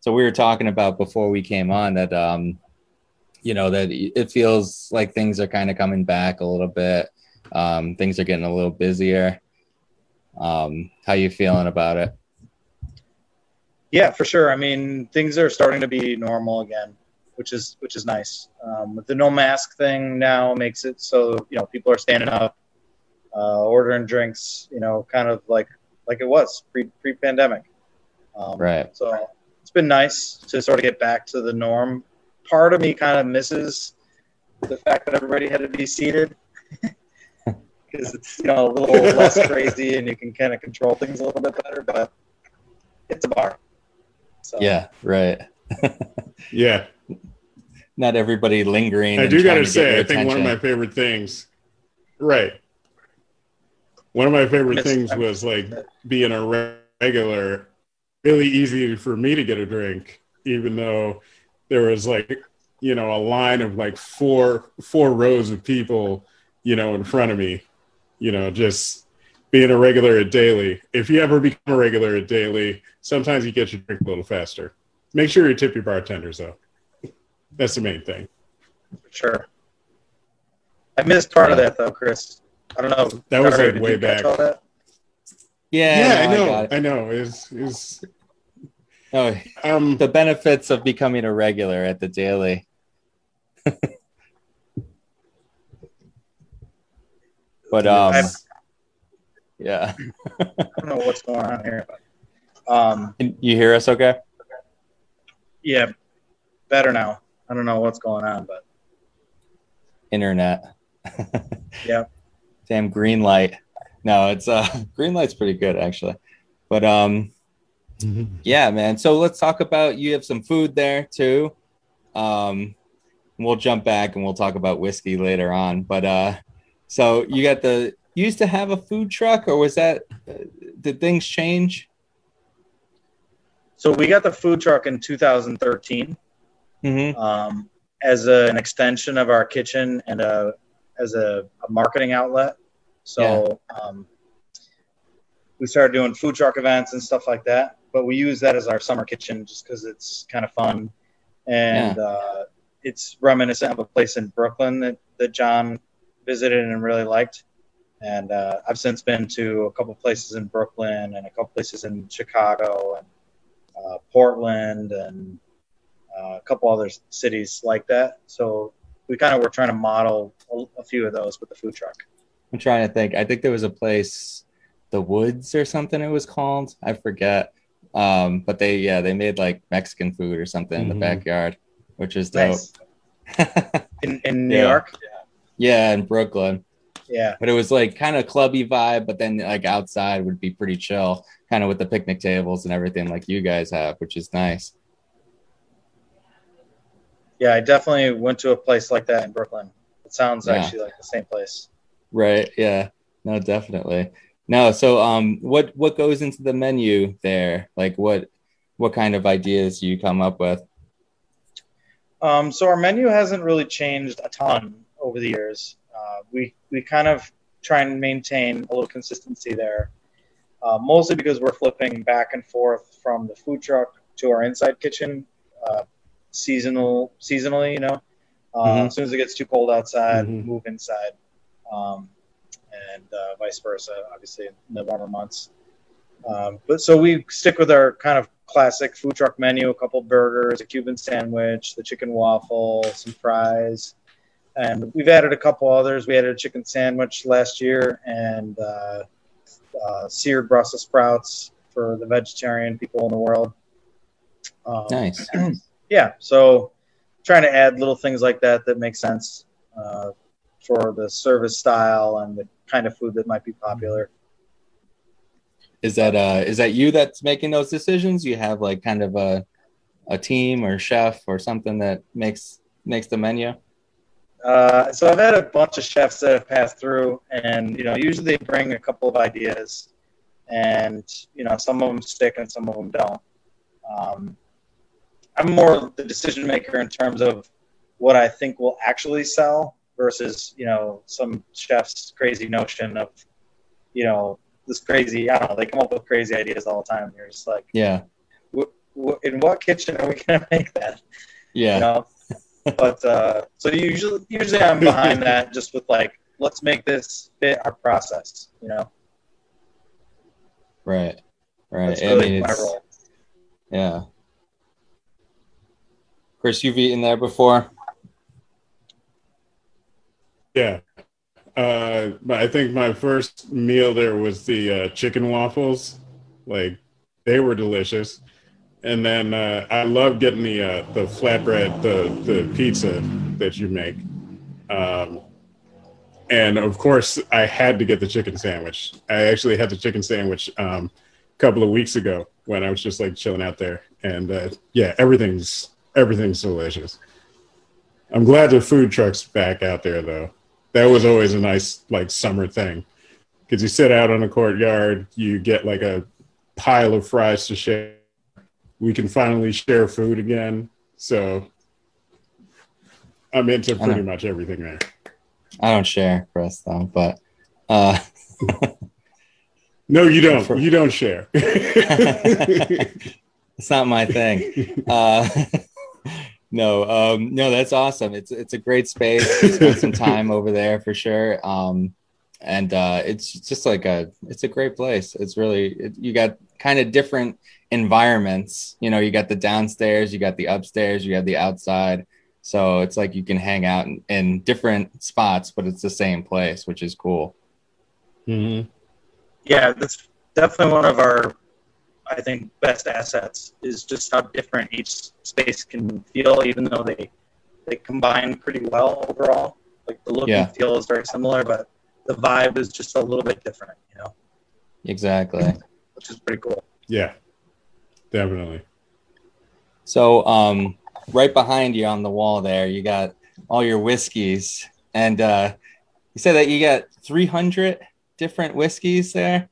S1: So we were talking about before we came on that um, you know that it feels like things are kind of coming back a little bit. Um, things are getting a little busier. Um, how you feeling about it?
S3: Yeah, for sure. I mean, things are starting to be normal again, which is which is nice. Um, the no mask thing now makes it so you know people are standing up, uh, ordering drinks. You know, kind of like like it was pre pre pandemic. Um,
S1: Right.
S3: So it's been nice to sort of get back to the norm. Part of me kind of misses the fact that everybody had to be seated because it's you know a little less crazy and you can kind of control things a little bit better. But it's a bar. So,
S1: Yeah, right.
S2: yeah.
S1: not everybody lingering.
S2: I do gotta
S1: to
S2: say,
S1: your
S2: I think one of my favorite things, right? Right. One of my favorite
S3: Miss-
S2: things was like being a regular. Really easy for me to get a drink, even though there was like you know a line of like four four rows of people, you know, in front of me. You know, just being a regular at Daily. If you ever become a regular at Daily, sometimes you get your drink a little faster. Make sure you tip your bartenders though. That's the main thing.
S3: Sure. I missed part of that though, Chris. I don't know.
S2: That was,
S3: Dario,
S2: like, way back.
S3: all that?
S1: Yeah,
S2: Yeah, I know.
S1: got it.
S2: I, know. It's it's
S1: No,
S2: um
S1: the benefits of becoming a regular at the daily. but um,
S3: I'm-
S1: yeah,
S3: I don't know what's going on here, but um,
S1: Can you hear us? Okay.
S3: yeah, better now. I don't know what's going on, but
S1: Internet.
S3: Yeah.
S1: Damn green light. No, it's uh green light's pretty good actually. But um yeah, man. So let's talk about you have some food there too. Um we'll jump back and we'll talk about whiskey later on. But uh so you got the you used to have a food truck or was that uh, did things change?
S3: so we got the food truck in 2013
S1: Mm-hmm.
S3: um, as a, an extension of our kitchen and a, as a, a marketing outlet. So um, we started doing food truck events and stuff like that. But we use that as our summer kitchen just because it's kind of fun, and uh, it's reminiscent of a place in Brooklyn that, that John visited and really liked. And uh, I've since been to a couple places in Brooklyn and a couple places in Chicago and uh, Portland and uh, a couple other cities like that. So we kind of were trying to model a, a few of those with the food truck.
S1: I'm trying to think. I think there was a place, the Woods or something it was called. I forget. Um, but they yeah, they made like Mexican food or something in the
S2: Mhm.
S1: backyard, which is dope.
S3: Nice. In, in New
S1: Yeah.
S3: York?
S1: yeah, in Brooklyn.
S3: Yeah.
S1: But it was like kind of clubby vibe, but then like outside would be pretty chill, kind of with the picnic tables and everything like you guys have, which is nice.
S3: Yeah, I definitely went to a place like that in Brooklyn. It sounds
S1: Yeah.
S3: actually like the same place.
S1: Right. Yeah. No, definitely. No, so um what what goes into the menu there? Like what what kind of ideas do you come up with?
S3: Um, so our menu hasn't really changed a ton over the years. Uh, we we kind of try and maintain a little consistency there, uh, mostly because we're flipping back and forth from the food truck to our inside kitchen, uh, seasonal seasonally. You know, uh,
S1: Mhm.
S3: as soon as it gets too cold outside,
S2: Mhm.
S3: move inside, um, and uh, vice versa. Obviously, in the warmer months. Um, but so we stick with our kind of classic food truck menu: a couple burgers, a Cuban sandwich, the chicken waffle, some fries, and we've added a couple others. We added a chicken sandwich last year and uh, uh, seared Brussels sprouts for the vegetarian people in the world. Um,
S1: Nice.
S3: yeah, so trying to add little things like that that make sense uh, for the service style and the kind of food that might be popular.
S1: Is that uh is that you that's making those decisions? You have like kind of a a team or chef or something that makes makes the menu?
S3: Uh, so I've had a bunch of chefs that have passed through, and you know, usually they bring a couple of ideas, and you know, some of them stick and some of them don't. Um, I'm more the decision maker in terms of what I think will actually sell versus you know some chef's crazy notion of you know this crazy. I don't know. They come up with crazy ideas all the time. You're just like,
S1: Yeah.
S3: "Wh- in what kitchen are we gonna make that?
S1: Yeah.
S3: you know but uh so usually usually i'm behind that just with like let's make this fit our process you know
S1: Right. Right.
S3: that's
S1: I mean
S3: my role
S1: yeah. Chris, you've eaten there before?
S2: Yeah. Uh, but I think my first meal there was the uh, chicken waffles. Like they were delicious. And then uh, I love getting the uh, the flatbread, the the pizza that you make. Um, and of course, I had to get the chicken sandwich. I actually had the chicken sandwich um, a couple of weeks ago when I was just like chilling out there. And uh, yeah, everything's everything's delicious. I'm glad the food truck's back out there though. That was always a nice like summer thing because you sit out on the courtyard, you get like a pile of fries to share. We can finally share food again. So I'm into pretty much everything there.
S1: I don't share, Chris, though, but uh
S2: No, you don't. You don't share.
S1: it's not my thing. Uh no, um, no, that's awesome. It's it's a great space. Spend some time over there for sure. Um, and uh, it's just like a it's a great place. It's really it, you got kind of different environments. You know, you got the downstairs, you got the upstairs, you got the outside. So it's like you can hang out in, in different spots, but it's the same place, which is cool.
S2: Mm-hmm.
S3: Yeah, that's definitely one of our I think best assets is just how different each space can feel, even though they they combine pretty well overall. Like the look yeah. and feel is very similar, but the vibe is just a little bit different, you know.
S1: Exactly.
S3: Which is pretty cool.
S2: Yeah. Definitely.
S1: So um right behind you on the wall there, you got all your whiskeys. And uh you said that you got 300 different whiskeys there?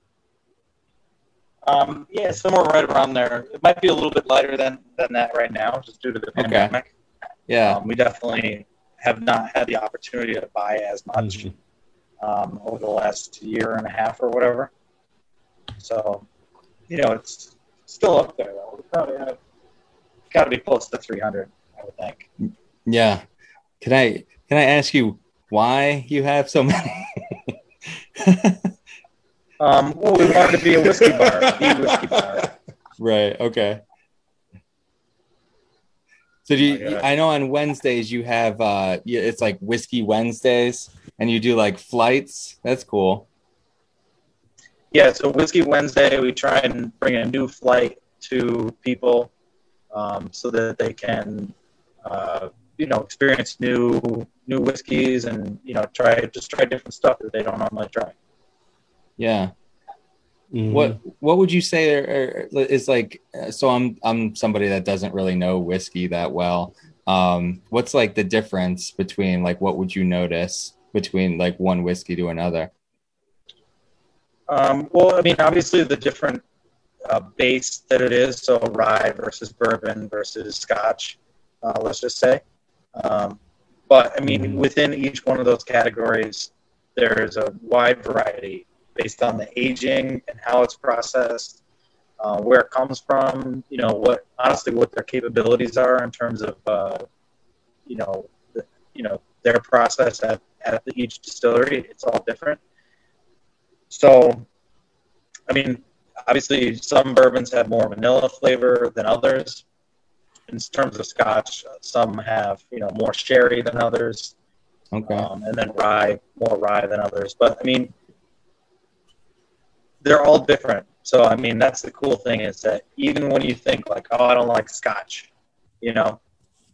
S3: Um, yeah, somewhere right around there. It might be a little bit lighter than than that right now, just due to the pandemic.
S1: Okay. Yeah,
S3: um, we definitely have not had the opportunity to buy as much mm-hmm. um, over the last year and a half or whatever. So, you know, it's still up there though. We probably have got to be close to 300, I would think.
S1: Yeah. Can I can I ask you why you have so many?
S3: Um, well, we wanted to be a whiskey bar, the whiskey bar.
S1: Right. Okay. So do you, I know on Wednesdays you have uh it's like whiskey Wednesdays and you do like flights. That's cool.
S3: Yeah, so whiskey Wednesday we try and bring a new flight to people um, so that they can uh, you know experience new new whiskeys and you know try just try different stuff that they don't normally try.
S1: Yeah. Mm-hmm. What What would you say are, are, is like? So I'm I'm somebody that doesn't really know whiskey that well. Um, what's like the difference between like what would you notice between like one whiskey to another?
S3: Um, well, I mean, obviously the different uh, base that it is. So rye versus bourbon versus Scotch. Uh, let's just say. Um, but I mean, mm-hmm. within each one of those categories, there's a wide variety based on the aging and how it's processed, uh, where it comes from, you know, what honestly what their capabilities are in terms of, uh, you know, the, you know their process at, at each distillery. It's all different. So, I mean, obviously some bourbons have more vanilla flavor than others. In terms of Scotch, some have you know more sherry than others.
S1: Okay.
S3: Um, and then rye, more rye than others. But I mean, they're all different. So I mean, that's the cool thing is that even when you think like, oh, I don't like Scotch, you know,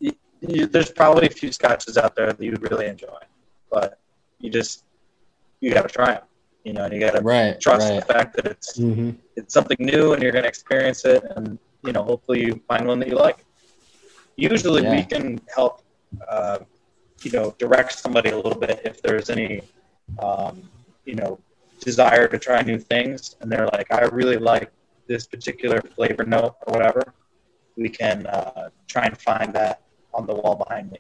S3: you, you, there's probably a few Scotches out there that you would really enjoy, but you just you got to try them. You know, and you got to
S1: right,
S3: trust
S1: right.
S3: the fact that it's mm-hmm. it's something new and you're going to experience it, and you know, hopefully you find one that you like. Usually, yeah. we can help, uh, you know, direct somebody a little bit if there's any, um, you know, desire to try new things and they're like, I really like this particular flavor note or whatever, we can uh, try and find that on the wall behind me.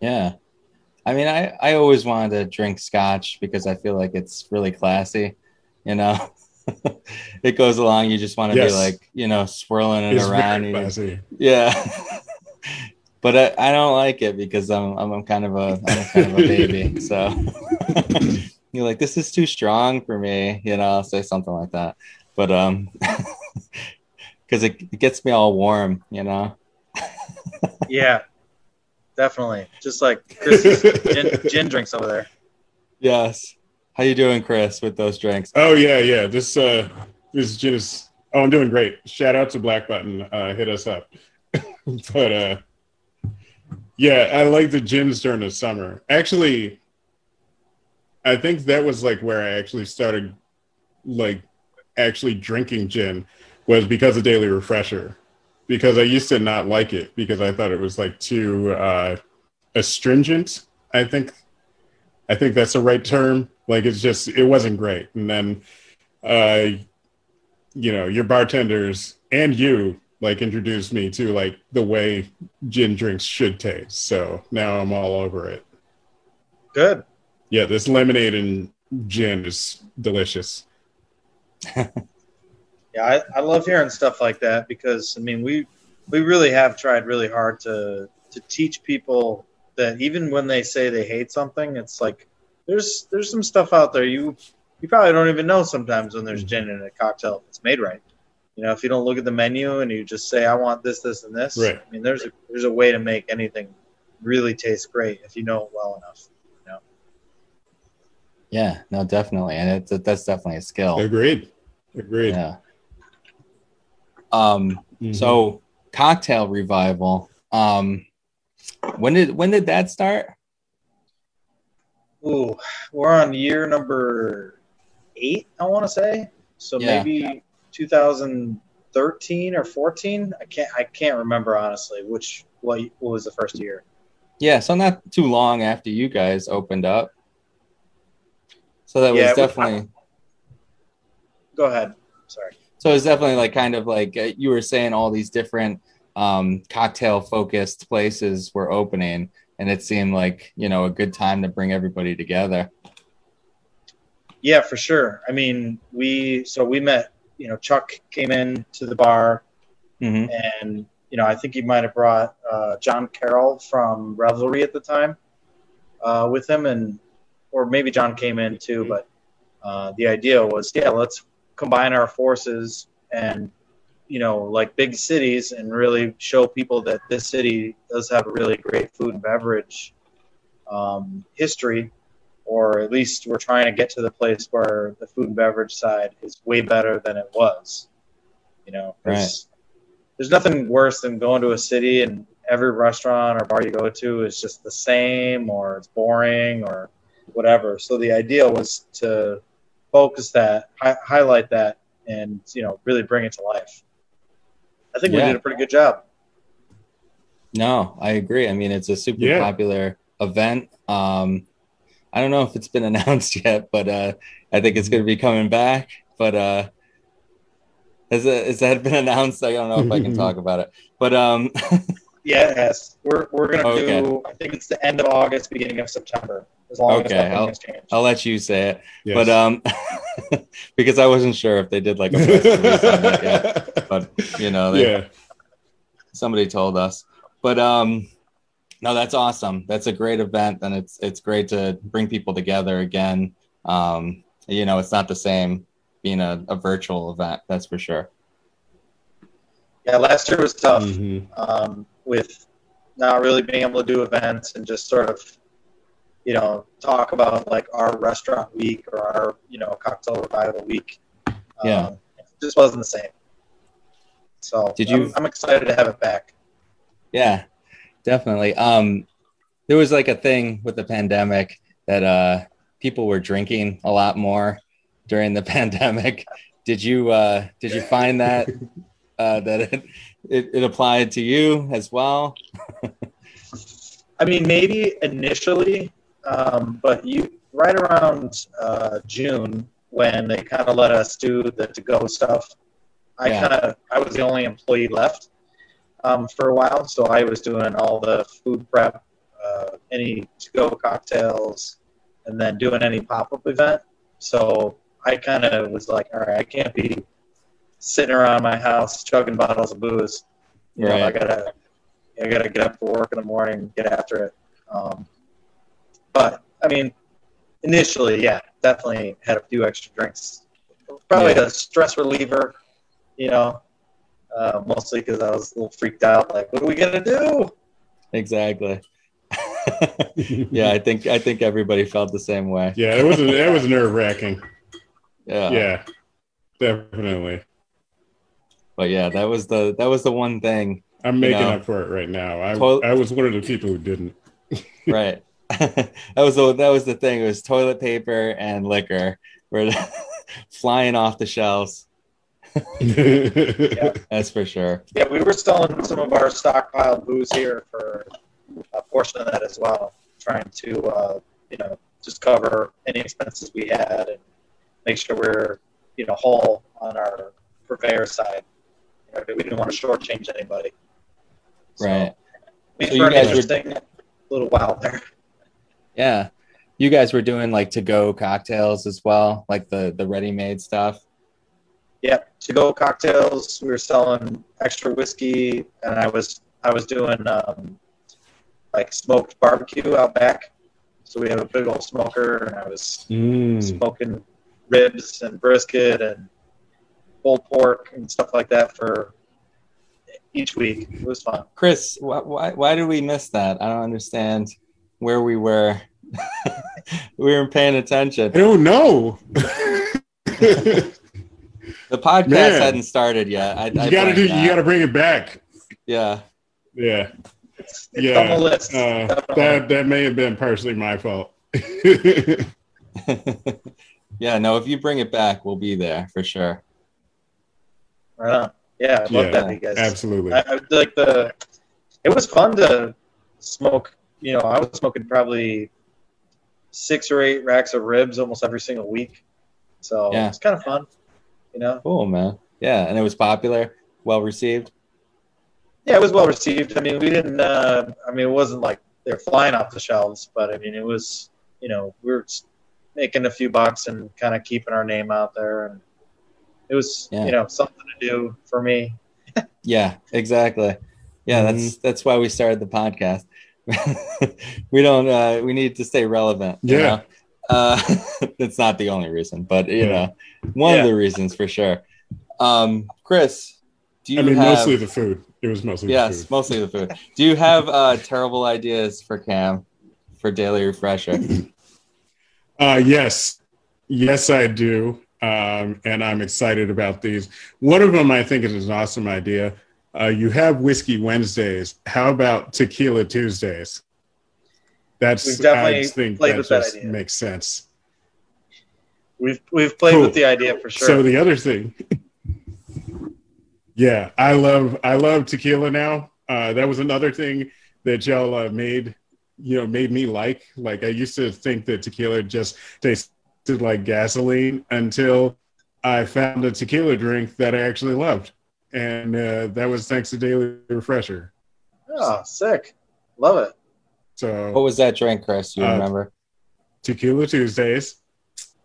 S1: Yeah. I mean, I, I always wanted to drink scotch because I feel like it's really classy, you know. it goes along. You just want to yes. be like, you know, swirling it it's around. yeah. but I, I don't like it because I'm, I'm kind of a I'm kind of a baby. So you're like, this is too strong for me, you know, I'll say something like that. But um because it, it gets me all warm, you know.
S3: yeah, definitely. Just like Chris's gin, gin drinks over there.
S1: Yes. How you doing, Chris, with those drinks?
S2: Oh yeah, yeah. This uh this gin is oh I'm doing great. Shout out to Black Button. Uh hit us up. but uh yeah, I like the gins during the summer. Actually, I think that was like where I actually started like actually drinking gin was because of Daily Refresher. Because I used to not like it because I thought it was like too uh astringent. I think, I think that's the right term. Like it's just it wasn't great, and then, uh, you know, your bartenders and you like introduced me to like the way gin drinks should taste. So now I'm all over it.
S3: Good.
S2: Yeah, this lemonade and gin is delicious.
S3: yeah, I, I love hearing stuff like that because I mean we we really have tried really hard to to teach people that even when they say they hate something, it's like there's there's some stuff out there you you probably don't even know sometimes when there's gin in a cocktail if it's made right. You know, if you don't look at the menu and you just say I want this, this, and this.
S2: Right.
S3: I mean, there's a there's a way to make anything really taste great if you know it well enough. You know.
S1: Yeah, no, definitely, and it's that's definitely a skill.
S2: Agreed. Agreed.
S1: Yeah. Um.
S2: Mhm.
S1: So, cocktail revival. Um. When did when did that start?
S3: Ooh, we're on year number eight, I want to say. So
S1: Yeah.
S3: maybe 2013 or 14. I can't I can't remember honestly which what, what was the first year.
S1: Yeah, so not too long after you guys opened up. So that
S3: Yeah,
S1: was definitely.
S3: Go ahead. Sorry.
S1: So it's definitely like kind of like uh, you were saying, all these different um, cocktail focused places were opening, and it seemed like you know a good time to bring everybody together.
S3: Yeah, for sure. I mean, we so we met. You know, Chuck came in to the bar,
S1: hmm
S3: and you know, I think he might have brought uh, John Carroll from Revelry at the time uh, with him, and or maybe John came in too. But uh, the idea was, yeah, let's combine our forces and you know, like big cities, and really show people that this city does have a really great food and beverage um, history, or at least we're trying to get to the place where the food and beverage side is way better than it was. You know, 'cause there's nothing worse than going to a city and every restaurant or bar you go to is just the same or it's boring or whatever. So the idea was to focus that, hi- highlight that, and you know, really bring it to life. I think we did a pretty good job.
S1: No, I agree. I mean, it's a super
S2: Yeah.
S1: popular event. Um, I don't know if it's been announced yet, but uh, I think it's going to be coming back. But uh, has, it, has that been announced? I don't know if I can talk about it. But um,
S3: Yeah, it has. We're, we're gonna
S1: Okay.
S3: do. I think it's the end of August, beginning of September. As long
S1: Okay,
S3: as
S1: I'll- I'll let you say it.
S2: Yes.
S1: But um, because I wasn't sure if they did like a press release on it yet. But you know, they,
S2: yeah.
S1: somebody told us. But um, no, that's awesome. That's a great event, and it's it's great to bring people together again. Um, you know, it's not the same being a, a virtual event. That's for sure.
S3: yeah, last year was tough.
S2: Mhm.
S3: um, with not really being able to do events and just sort of, you know, talk about like our restaurant week or our, you know, cocktail revival week.
S1: Yeah.
S3: Um, just wasn't the same. So
S1: Did
S3: I'm-
S1: you-
S3: I'm, excited to have it back.
S1: Yeah, definitely. Um, there was like a thing with the pandemic that uh, people were drinking a lot more during the pandemic. Did you uh, did you find that uh, that it, it, it applied to you as well?
S3: I mean, maybe initially, um, but you right around uh, June when they kind of let us do the to go stuff. I
S1: Yeah.
S3: kind of I was the only employee left um, for a while, so I was doing all the food prep, uh, any to go cocktails, and then doing any pop up event. So I kind of was like, all right, I can't be sitting around my house chugging bottles of booze. You know, I gotta I gotta get up for work in the morning, get after it. Um, but I mean, initially, yeah, definitely had a few extra drinks. Probably
S1: Yeah.
S3: a stress reliever, you know, uh, mostly because I was a little freaked out. Like, what are we gonna do?
S1: Exactly. yeah, I think I think everybody felt the same way.
S2: Yeah, it was it was nerve wracking.
S1: Yeah.
S2: Yeah, definitely.
S1: But yeah, that was the that was the one thing
S2: I'm making
S1: know.
S2: up for it right now. I
S1: Toil-
S2: I was one of the people who didn't.
S1: right that was the that was the thing it was toilet paper and liquor were flying off the shelves that's for sure
S3: Yeah, we were selling some of our stockpiled booze here for a portion of that as well, trying to uh, you know just cover any expenses we had and make sure we're you know whole on our purveyor side. You know, we didn't want to shortchange anybody. So,
S1: Right.
S3: We
S1: So
S3: so
S1: you guys were-
S3: a little while there.
S1: Yeah. You guys were doing like to go cocktails as well, like the the ready made stuff.
S3: Yep, to go cocktails. We were selling extra whiskey, and I was I was doing um, like smoked barbecue out back. So we have a big old smoker, and I was
S2: Mm.
S3: smoking ribs and brisket and pulled pork and stuff like that for each week. It was fun.
S1: Chris, why, why why did we miss that? I don't understand where we were. we weren't paying attention.
S2: I don't know.
S1: The podcast
S2: Man.
S1: hadn't started yet. I,
S2: you
S1: I
S2: gotta do.
S1: blanked
S2: You gotta bring it back.
S1: Yeah.
S2: Yeah,
S3: It's, it's
S2: yeah.
S3: on the list.
S2: Uh, that that may have been partially my fault.
S1: yeah. No, if you bring it back, we'll be there for sure.
S3: Right. Yeah, I love
S2: Yeah,
S3: that, you guys.
S2: Absolutely.
S3: I, I like the. It was fun to smoke. You know, I was smoking probably six or eight racks of ribs almost every single week. So
S1: Yeah.
S3: it's kind of fun. You know,
S1: Cool, man. Yeah, and it was popular, well received.
S3: yeah, it was well received. I mean, we didn't. Uh, I mean, it wasn't like they're flying off the shelves, but I mean, it was. You know, we were making a few bucks and kind of keeping our name out there, and it was
S1: Yeah.
S3: you know something to do for me.
S1: Yeah, exactly. Yeah,
S2: Mm-hmm.
S1: that's that's why we started the podcast. we don't uh we need to stay relevant. you
S2: Yeah.
S1: know? Uh it's not the only reason, but you
S2: Yeah.
S1: know, one of the reasons for sure. Um Chris, do you
S2: I mean,
S1: have
S2: mostly the food. It was mostly the
S1: Yes,
S2: food.
S1: mostly the food. Do you have uh terrible ideas for Cam for daily refresher?
S2: Uh, yes, yes, I do, um, and I'm excited about these. One of them I think is an awesome idea. Uh, you have whiskey Wednesdays. How about tequila Tuesdays? That's I think that just
S3: idea.
S2: makes sense.
S3: We've we've played
S2: Cool.
S3: with the idea for sure.
S2: So the other thing, yeah, I love I love tequila now. Uh, that was another thing that y'all uh, made, you know, made me like. Like I used to think that tequila just tasted like gasoline until I found a tequila drink that I actually loved, and uh, that was thanks to Daily Refresher.
S3: oh, sick, love it.
S2: So
S1: what was that drink, Chris? You
S2: Uh,
S1: remember?
S2: Tequila Tuesdays.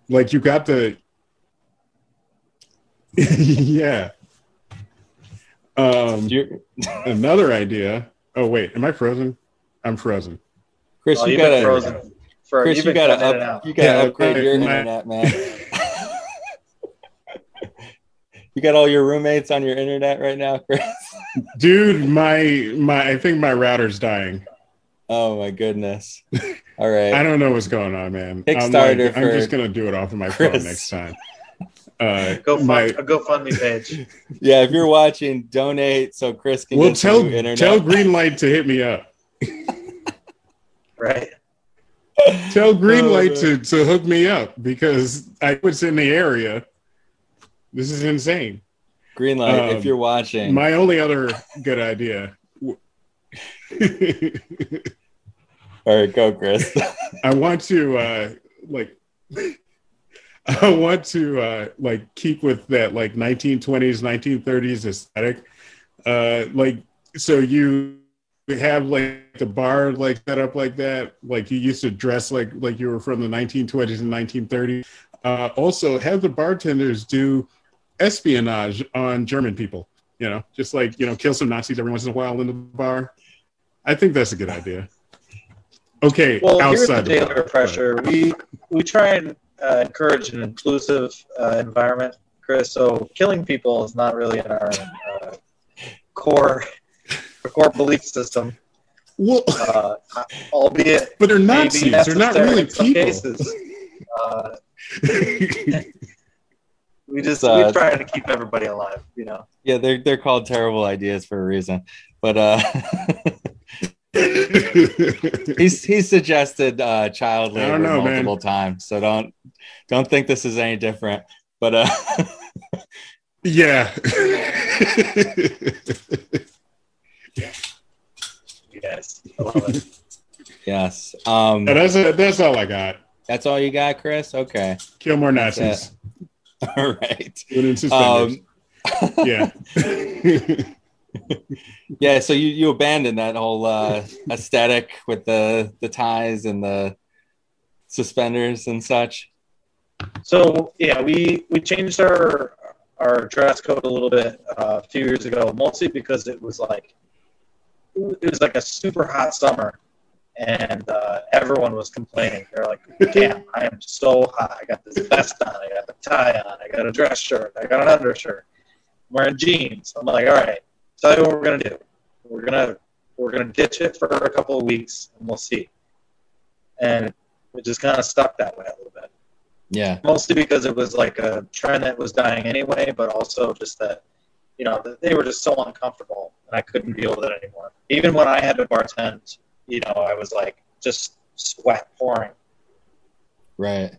S2: Like you got the Yeah. Um another idea. Oh wait, am I frozen? I'm frozen.
S1: Chris,
S3: Oh,
S1: you
S3: you've
S1: gotta
S3: frozen for
S1: Chris,
S3: you've
S1: you
S3: been
S1: gotta up, you gotta
S2: Yeah,
S1: upgrade
S2: my-
S1: your internet, man. You got all your roommates on your internet right now, Chris.
S2: Dude, my my I think my router's dying.
S1: Oh my goodness! All right,
S2: I don't know what's going on, man. I'm,
S1: Kickstarter
S2: like, I'm just gonna do it off of my phone next time. Uh,
S3: Go fund,
S2: my,
S3: a GoFundMe page.
S1: yeah. If you're watching, donate so Chris can
S2: well,
S1: get some
S2: tell
S1: new internet.
S2: tell Greenlight to hit me up.
S3: Right.
S2: Tell Greenlight
S1: Oh,
S2: to, to hook me up because I was in the area. This is insane.
S1: Greenlight, if
S2: Um,
S1: you're watching,
S2: My only other good idea.
S1: all right, go, Chris.
S2: I want to uh like I want to uh like keep with that like 1920s 1930s aesthetic uh like so you have like the bar like set up like that like you used to dress like like you were from the 1920s and 1930s uh also have the bartenders do espionage on german people you know just like you know kill some nazis every once in a while in the bar i think that's a good idea okay
S3: Well, here's the
S2: the
S3: daily refresher. We we try and uh, encourage an inclusive uh, environment, Chris. So killing people is not really in our uh, core core belief system,
S2: Well,
S3: uh, albeit
S2: but they're Nazis. They're not really people.
S3: cases. We just
S1: Uh,
S3: we try to keep everybody alive, you know.
S1: yeah, they're they're called terrible ideas for a reason. But uh, he's he's suggested uh, child labor
S2: don't know, man.
S1: multiple times, so don't don't think this is any different. But uh,
S2: yeah.
S3: Yeah. nice. I love it.
S1: Yes. Um,
S2: And that's that's all I got.
S1: that's all you got, Chris. Okay.
S2: Kill more Nazis.
S1: All right.
S2: Put in suspenders.
S1: Um,
S2: yeah.
S1: yeah. So you you abandoned that whole uh, aesthetic with the the ties and the suspenders and such.
S3: So yeah, we we changed our our dress code a little bit uh, a few years ago, mostly because it was like it was like a super hot summer, and uh, everyone was complaining. They're like, "Damn, I am so hot! I got this vest on, I got the tie on, I got a dress shirt, I got an undershirt, I'm wearing jeans." I'm like, "All right, tell you what we're gonna do. We're gonna we're gonna ditch it for a couple of weeks, and we'll see." And it just kind of stuck that way a little bit
S1: Yeah.
S3: mostly because it was like a trend that was dying anyway, but also just that, you know, they were just so uncomfortable and I couldn't deal with it anymore. Even when I had to bartend, you know, I was like just sweat pouring.
S1: Right.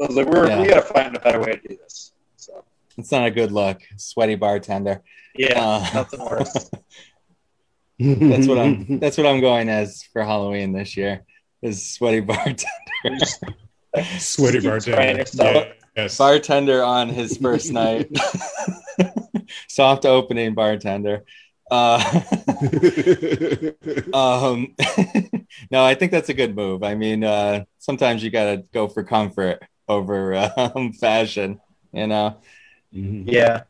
S3: I was like, we're,
S1: Yeah.
S3: we got to find a better way to do this. So,
S1: It's not a good look. Sweaty bartender.
S3: yeah,
S1: Uh,
S3: nothing worse.
S1: That's what I'm. That's what I'm going as for Halloween this year. Is sweaty bartender.
S3: You just-
S2: Sweaty bartender. Yeah, yes.
S1: bartender on his first night. Soft opening bartender. Uh, um, no, I think that's a good move. I mean, uh, sometimes you got to go for comfort over um, fashion. You know,
S3: Yeah,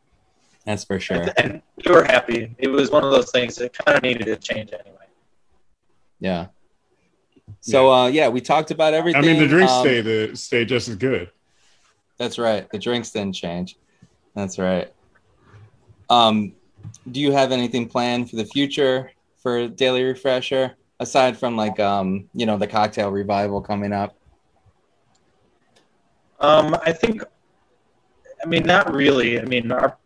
S1: that's for sure.
S3: and we were happy. It was one of those things that kind of needed to change anyway.
S1: Yeah. So uh, yeah, we talked about everything.
S2: I mean, the drinks
S1: Um,
S2: stay the stay just as good.
S1: That's right. The drinks didn't change. That's right. Um, do you have anything planned for the future for Daily Refresher aside from like um, you know, the cocktail revival coming up?
S3: Um, I think, I mean, not really. I mean, our,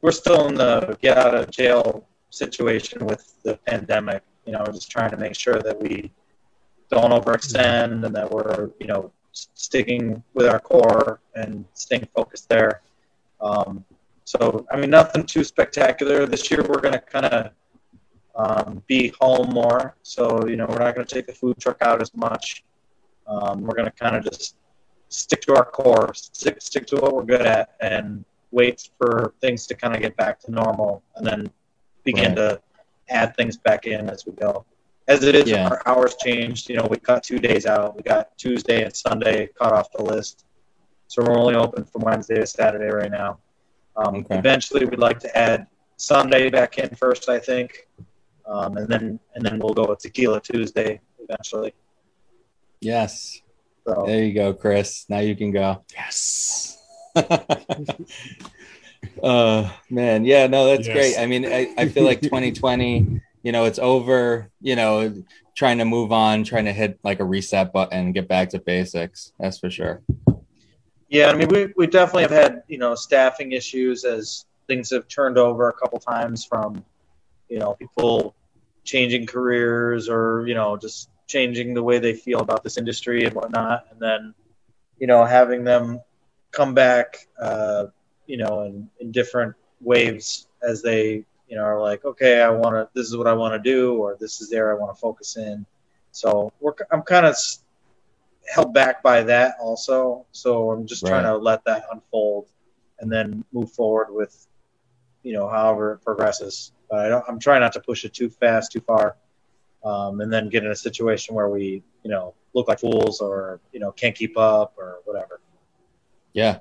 S3: we're still in the get out of jail situation with the pandemic. You know, just trying to make sure that we don't overextend and that we're, you know, sticking with our core and staying focused there. Um, so, I mean, nothing too spectacular. This year, we're going to kind of um, be home more. So, you know, we're not going to take the food truck out as much. Um, we're going to kind of just stick to our core, stick, stick to what we're good at, and wait for things to kind of get back to normal, and then begin
S1: Right.
S3: to add things back in as we go. As it is,
S1: Yeah.
S3: our hours changed. You know, we cut two days out. We got Tuesday and Sunday cut off the list, so we're only open from Wednesday to Saturday right now. Um,
S1: Okay.
S3: Eventually, we'd like to add Sunday back in first, I think, um, and then and then we'll go with Tequila Tuesday eventually.
S1: Yes.
S3: So.
S1: There you go, Chris. Now you can go.
S2: Yes.
S1: uh man, yeah, no, that's
S2: Yes.
S1: great. I mean, I, I feel like 2020, you know, it's over, you know, trying to move on, trying to hit like a reset button get back to basics. That's for sure.
S3: Yeah, I mean, we, we definitely have had, you know, staffing issues as things have turned over a couple times from, you know, people changing careers or, you know, just changing the way they feel about this industry and whatnot. And then, you know, having them come back, uh, you know, in, in different waves as they, you know, are like, okay, I want to, this is what I want to do, or this is there I want to focus in. So we're, I'm kind of held back by that also. So I'm just trying to let that unfold and then move forward with, you know, however it progresses. But I don't, I'm trying not to push it too fast, too far, um, and then get in a situation where we, you know, look like fools or you know can't keep up or whatever.
S1: Yeah.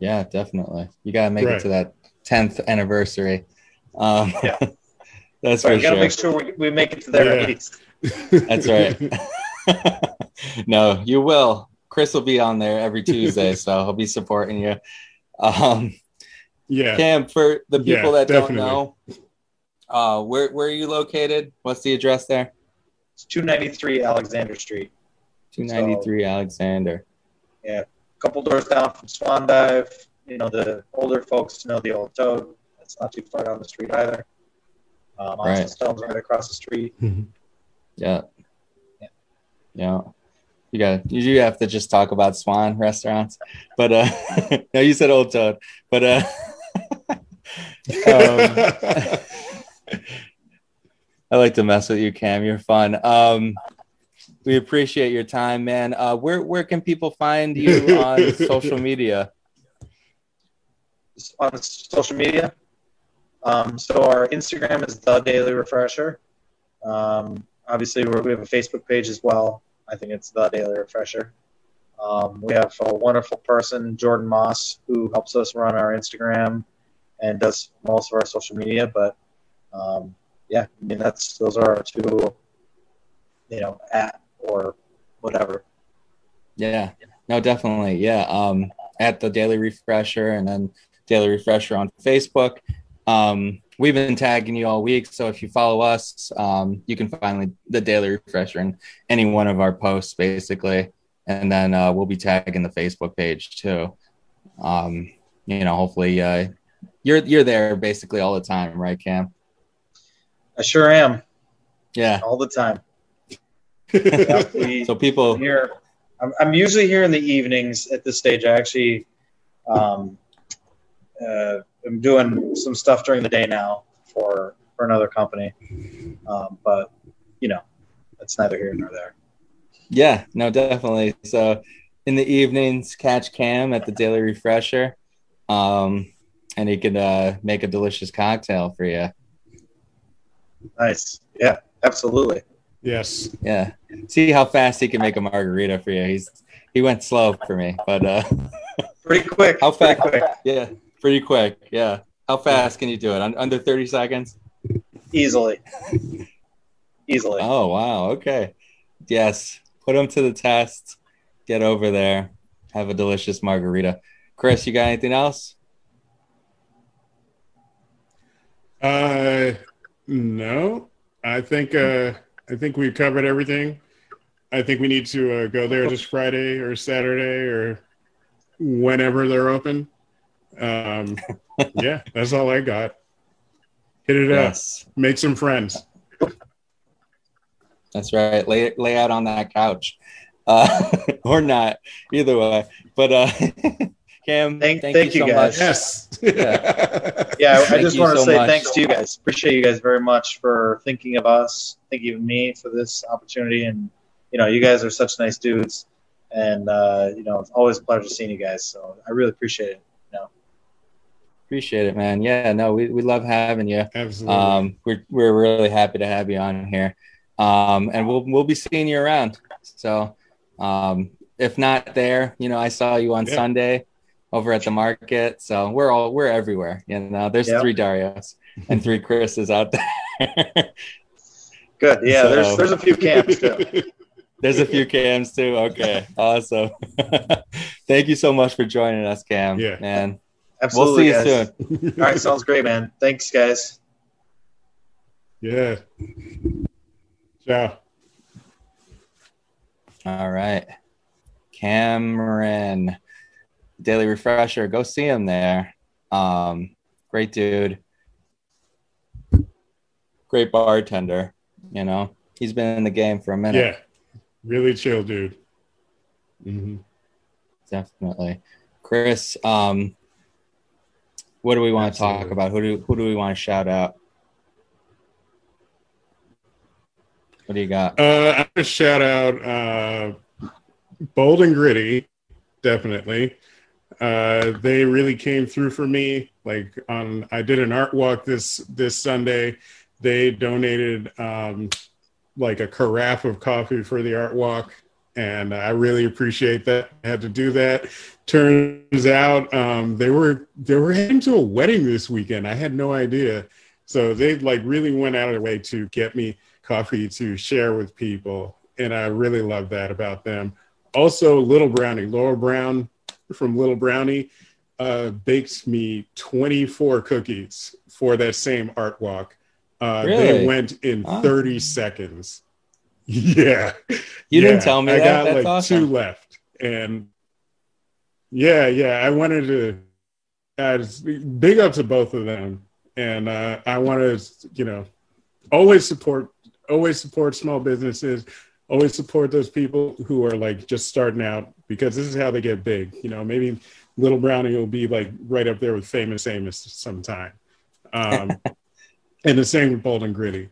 S1: Yeah, definitely. You gotta make
S2: Right.
S1: it to that 10th anniversary. Um
S3: Yeah.
S1: that's
S3: So
S1: for
S3: we got to make sure we, we make it to there
S2: Yeah.
S3: at least.
S1: That's right. no, you will. Chris will be on there every Tuesday, so he'll be supporting you. Um,
S2: yeah.
S1: Cam, for the
S2: Yeah,
S1: people that
S2: definitely.
S1: don't know, uh, where where are you located? What's the address there?
S3: It's 293 Alexander Street,
S1: Two ninety three Alexander.
S3: Yeah, a couple doors down from Swan Dive. You know, the older folks know the old Toad. It's not too far down the street either. Um,
S1: Right.
S3: Stone's right across the street.
S1: Yeah.
S3: Yeah.
S1: Yeah. You got you do have to just talk about Swan restaurants. But uh no, you said Old Toad. But uh um, I like to mess with you, Cam. You're fun. Um, we appreciate your time, man. Uh, where where can people find you on social media?
S3: On social media, um, so our Instagram is the Daily Refresher. Um, obviously, we have a Facebook page as well. I think it's the Daily Refresher. Um, we have a wonderful person, Jordan Moss, who helps us run our Instagram and does most of our social media. But um, yeah, I mean that's those are our two, you know, at or whatever.
S1: Yeah, no, definitely, yeah. Um, at the Daily Refresher and then Daily Refresher on Facebook. Um, we've been tagging you all week, so if you follow us, um, you can find the Daily Refresher in any one of our posts, basically, and then uh, we'll be tagging the Facebook page too. Um, you know, hopefully, uh, you're you're there basically all the time, right, Cam?
S3: I sure am.
S1: Yeah,
S3: all the time.
S1: yeah, we, so people
S3: here. I'm, I'm, usually here in the evenings at this stage. I actually, um, uh, I'm doing some stuff during the day now for for another company, um, but you know, it's neither here nor there.
S1: Yeah, no, definitely. So in the evenings, catch Cam at the Daily Refresher, um, and he can uh, make a delicious cocktail for you.
S3: Nice. Yeah, absolutely.
S2: Yes.
S1: Yeah. See how fast he can make a margarita for you. He's he went slow for me, but uh,
S3: pretty quick.
S1: How fast? Quick. Yeah, pretty quick. Yeah. How fast can you do it? Under thirty seconds?
S3: Easily. Easily.
S1: Oh wow. Okay. Yes. Put them to the test. Get over there. Have a delicious margarita. Chris, you got anything else?
S2: Uh, no. I think uh, I think we've covered everything. I think we need to uh, go there this Friday or Saturday or whenever they're open. Um, yeah, that's all I got. Hit it yes. up. Make some friends.
S1: That's right. Lay lay out on that couch, uh, or not. Either way. But uh, Cam, thank, thank, thank you, so guys.
S2: Much. Yes.
S3: yeah. yeah I just want to so say much. thanks to you guys. Appreciate you guys very much for thinking of us, thinking of me for this opportunity. And, you know, you guys are such nice dudes. And, uh, you know, it's always a pleasure seeing you guys. So I really appreciate it. You know?
S1: Appreciate it, man. Yeah, no, we, we love having you.
S2: Absolutely.
S1: Um, we're, we're really happy to have you on here. Um, and we'll, we'll be seeing you around. So, um, if not there, you know, I saw you on yeah. Sunday over at the market. So we're all we're everywhere. You know, there's yep. three Darios and three Chris's out there.
S3: Good. Yeah, so, there's there's a few cams too.
S1: There's a few cams too. Okay. Awesome. Thank you so much for joining us, Cam.
S2: Yeah.
S1: Man.
S3: Absolutely. We'll see guys. you soon. All right, sounds great, man. Thanks, guys.
S2: Yeah. Ciao.
S1: All right. Cameron. Daily Refresher. Go see him there. Um, great dude. Great bartender. You know, he's been in the game for a minute.
S2: Yeah, really chill dude. Mm-hmm.
S1: Definitely, Chris. Um, what do we want Absolutely. to talk about? Who do who do we want to shout out? What do you got?
S2: Uh, I'm gonna shout out uh, Bold and Gritty, definitely. Uh, they really came through for me. Like on, I did an art walk this this Sunday. They donated um, like a carafe of coffee for the art walk, and I really appreciate that. I had to do that. Turns out um, they were they were heading to a wedding this weekend. I had no idea. So they like really went out of their way to get me coffee to share with people, and I really love that about them. Also, Little Brownie, Laura Brown from Little Brownie uh, baked me 24 cookies for that same art walk. Uh, really? They went in 30 seconds. Yeah.
S1: You
S2: yeah.
S1: didn't tell me
S2: I
S1: that.
S2: got
S1: That's
S2: like
S1: awesome.
S2: two left. And yeah, yeah, I wanted to uh, big up to both of them. And uh, I want to, you know, always support, always support small businesses, always support those people who are like just starting out because this is how they get big. You know, maybe Little Brownie will be like right up there with Famous Amos sometime. Um, and the same with Bold and Gritty.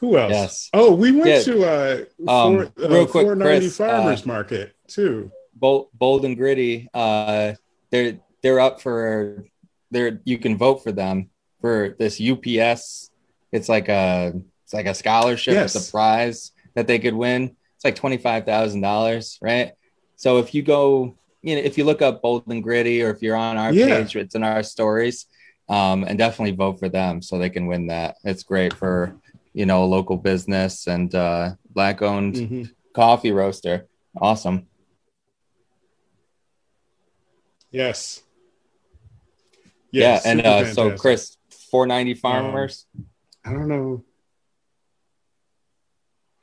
S2: Who else?
S1: Yes.
S2: Oh, we went
S1: Yeah.
S2: to uh,
S1: Um, real
S2: uh,
S1: quick,
S2: 490
S1: Chris,
S2: Farmers
S1: uh,
S2: Market too.
S1: bold, bold and gritty. Uh, they're they're up for they're you can vote for them for this UPS. It's like a it's like a scholarship. It's
S2: Yes.
S1: a prize that they could win. It's like twenty five thousand dollars, right? So if you go, you know, if you look up bold and gritty, or if you're on our
S2: Yeah.
S1: page, it's in our stories, um, and definitely vote for them so they can win that. It's great for you know a local business and uh, black owned
S2: Mhm.
S1: coffee roaster. Awesome.
S2: Yes.
S1: Yeah, and uh, so. Chris, 490 farmers.
S2: I don't know.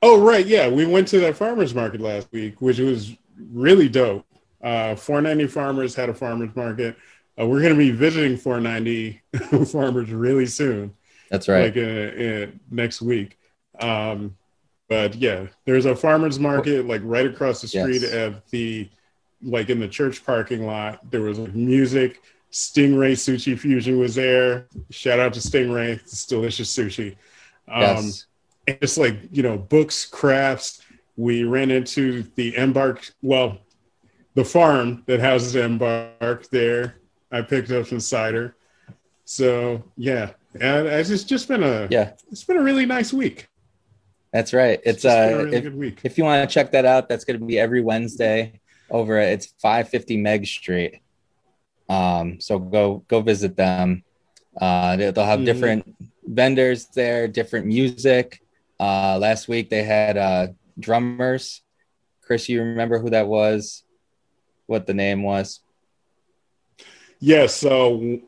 S2: Oh right, yeah, we went to that farmers market last week, which was really dope. Uh, 490 farmers had a farmers market. Uh, we're going to be visiting 490 farmers really soon,
S1: That's right.
S2: like uh, uh, next week. Um, but yeah, there's a farmers market like right across the street
S1: Yes.
S2: at the like in the church parking lot. There was like music. Stingray Sushi Fusion was there. Shout out to Stingray. It's delicious sushi. Um,
S1: yes.
S2: and it's like you know books crafts we ran into the embark well the farm that houses embark there i picked up some cider so yeah and it's just, been a
S1: Yeah,
S2: it's been a really nice week
S1: that's right. It's
S2: just been a
S1: uh,
S2: really
S1: if,
S2: good week
S1: if you want to check that out, that's going to be every Wednesday over at it's 550 Meg Street. Um, so go go visit them. Uh, they, they'll have
S2: Mhm.
S1: different vendors there, different music. Uh, last week they had uh drummers. Chris, you remember who that was? What the name was?
S2: yes so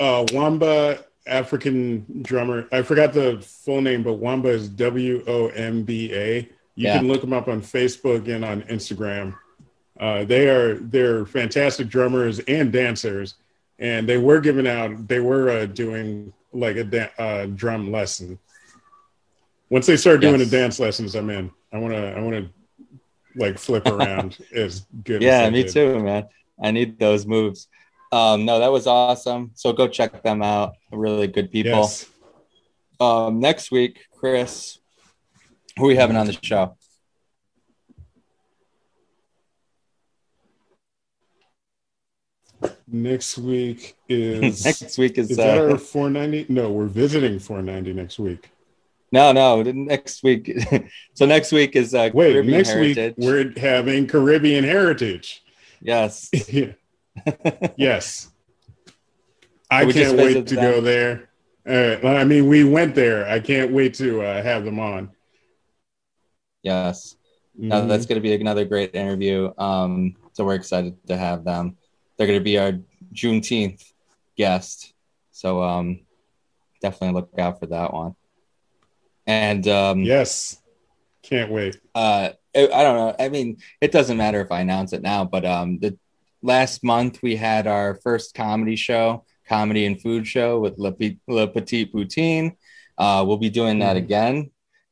S2: uh wamba african drummer i forgot the full name but wamba is w-o-m-b-a you
S1: Yeah.
S2: can look them up on facebook and on instagram uh, they are they're fantastic drummers and dancers and they were giving out they were uh, doing like a da- uh, drum lesson once they start doing
S1: Yes.
S2: the dance lessons i'm in i want to i want to like flip around as good
S1: Yeah,
S2: as
S1: me
S2: did.
S1: too, man. I need those moves. Um, no, that was awesome. So go check them out. Really good people.
S2: yes
S1: Um, next week, Chris, who are we having on the show?
S2: next week is
S1: next week is,
S2: Is that
S1: uh,
S2: our 490? No, we're visiting 490 next week.
S1: no, no, next week. so next week is uh,
S2: Wait,
S1: Caribbean
S2: next
S1: Heritage.
S2: week we're having Caribbean Heritage.
S1: yes,
S2: Yeah. Yes. I
S1: We
S2: can't wait to
S1: them.
S2: go there. Uh, I mean, we went there. I can't wait to uh, have them on.
S1: yes. No,
S2: Mhm.
S1: that's going to be another great interview. Um, so we're excited to have them. They're going to be our Juneteenth guest. So um, definitely look out for that one. And um,
S2: yes. Can't wait.
S1: uh I I don't know. I mean, it doesn't matter if I announce it now, but um the last month we had our first comedy show, comedy and food show with Le, Pe- Le Petit Poutine. Uh we'll be doing that
S2: Mhm.
S1: again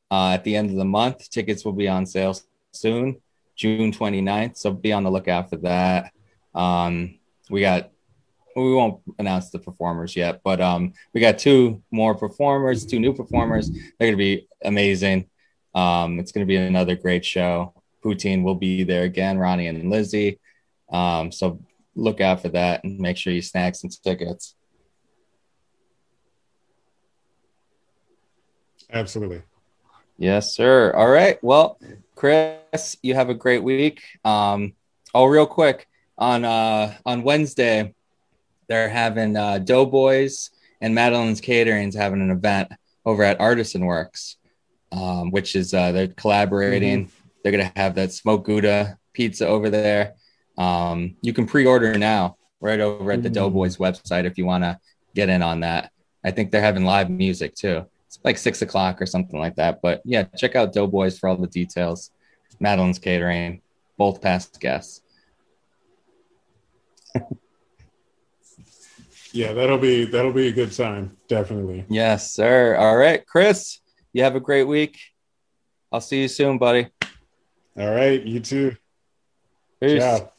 S1: uh at the end of the month. Tickets will be on sale soon, June 29th, so be on the lookout for that. Um we got we won't announce the performers yet, but um we got two more performers, two new performers. They're going to be amazing. Um, it's going to be another great show. Poutine will be there again, Ronnie and Lizzie. Um, so look out for that and make sure you snag some tickets.
S2: Absolutely.
S1: Yes, sir. All right. Well, Chris, you have a great week. Um, oh, real quick on uh, on Wednesday, they're having uh, Doughboys and Madeline's Catering's having an event over at Artisan Works, um, which is uh, they're collaborating. They're gonna have that smoked Gouda pizza over there. Um, you can pre-order now right over at the
S2: Mhm.
S1: Doughboys website if you want to get in on that. I think they're having live music too. It's like six o'clock or something like that. But yeah, check out Doughboys for all the details. Madeline's Catering, both past guests.
S2: Yeah, that'll be that'll be a good time. Definitely.
S1: Yes, sir. All right, Chris, you have a great week. I'll see you soon, buddy.
S2: All right. You too.
S1: Peace.
S2: Ciao.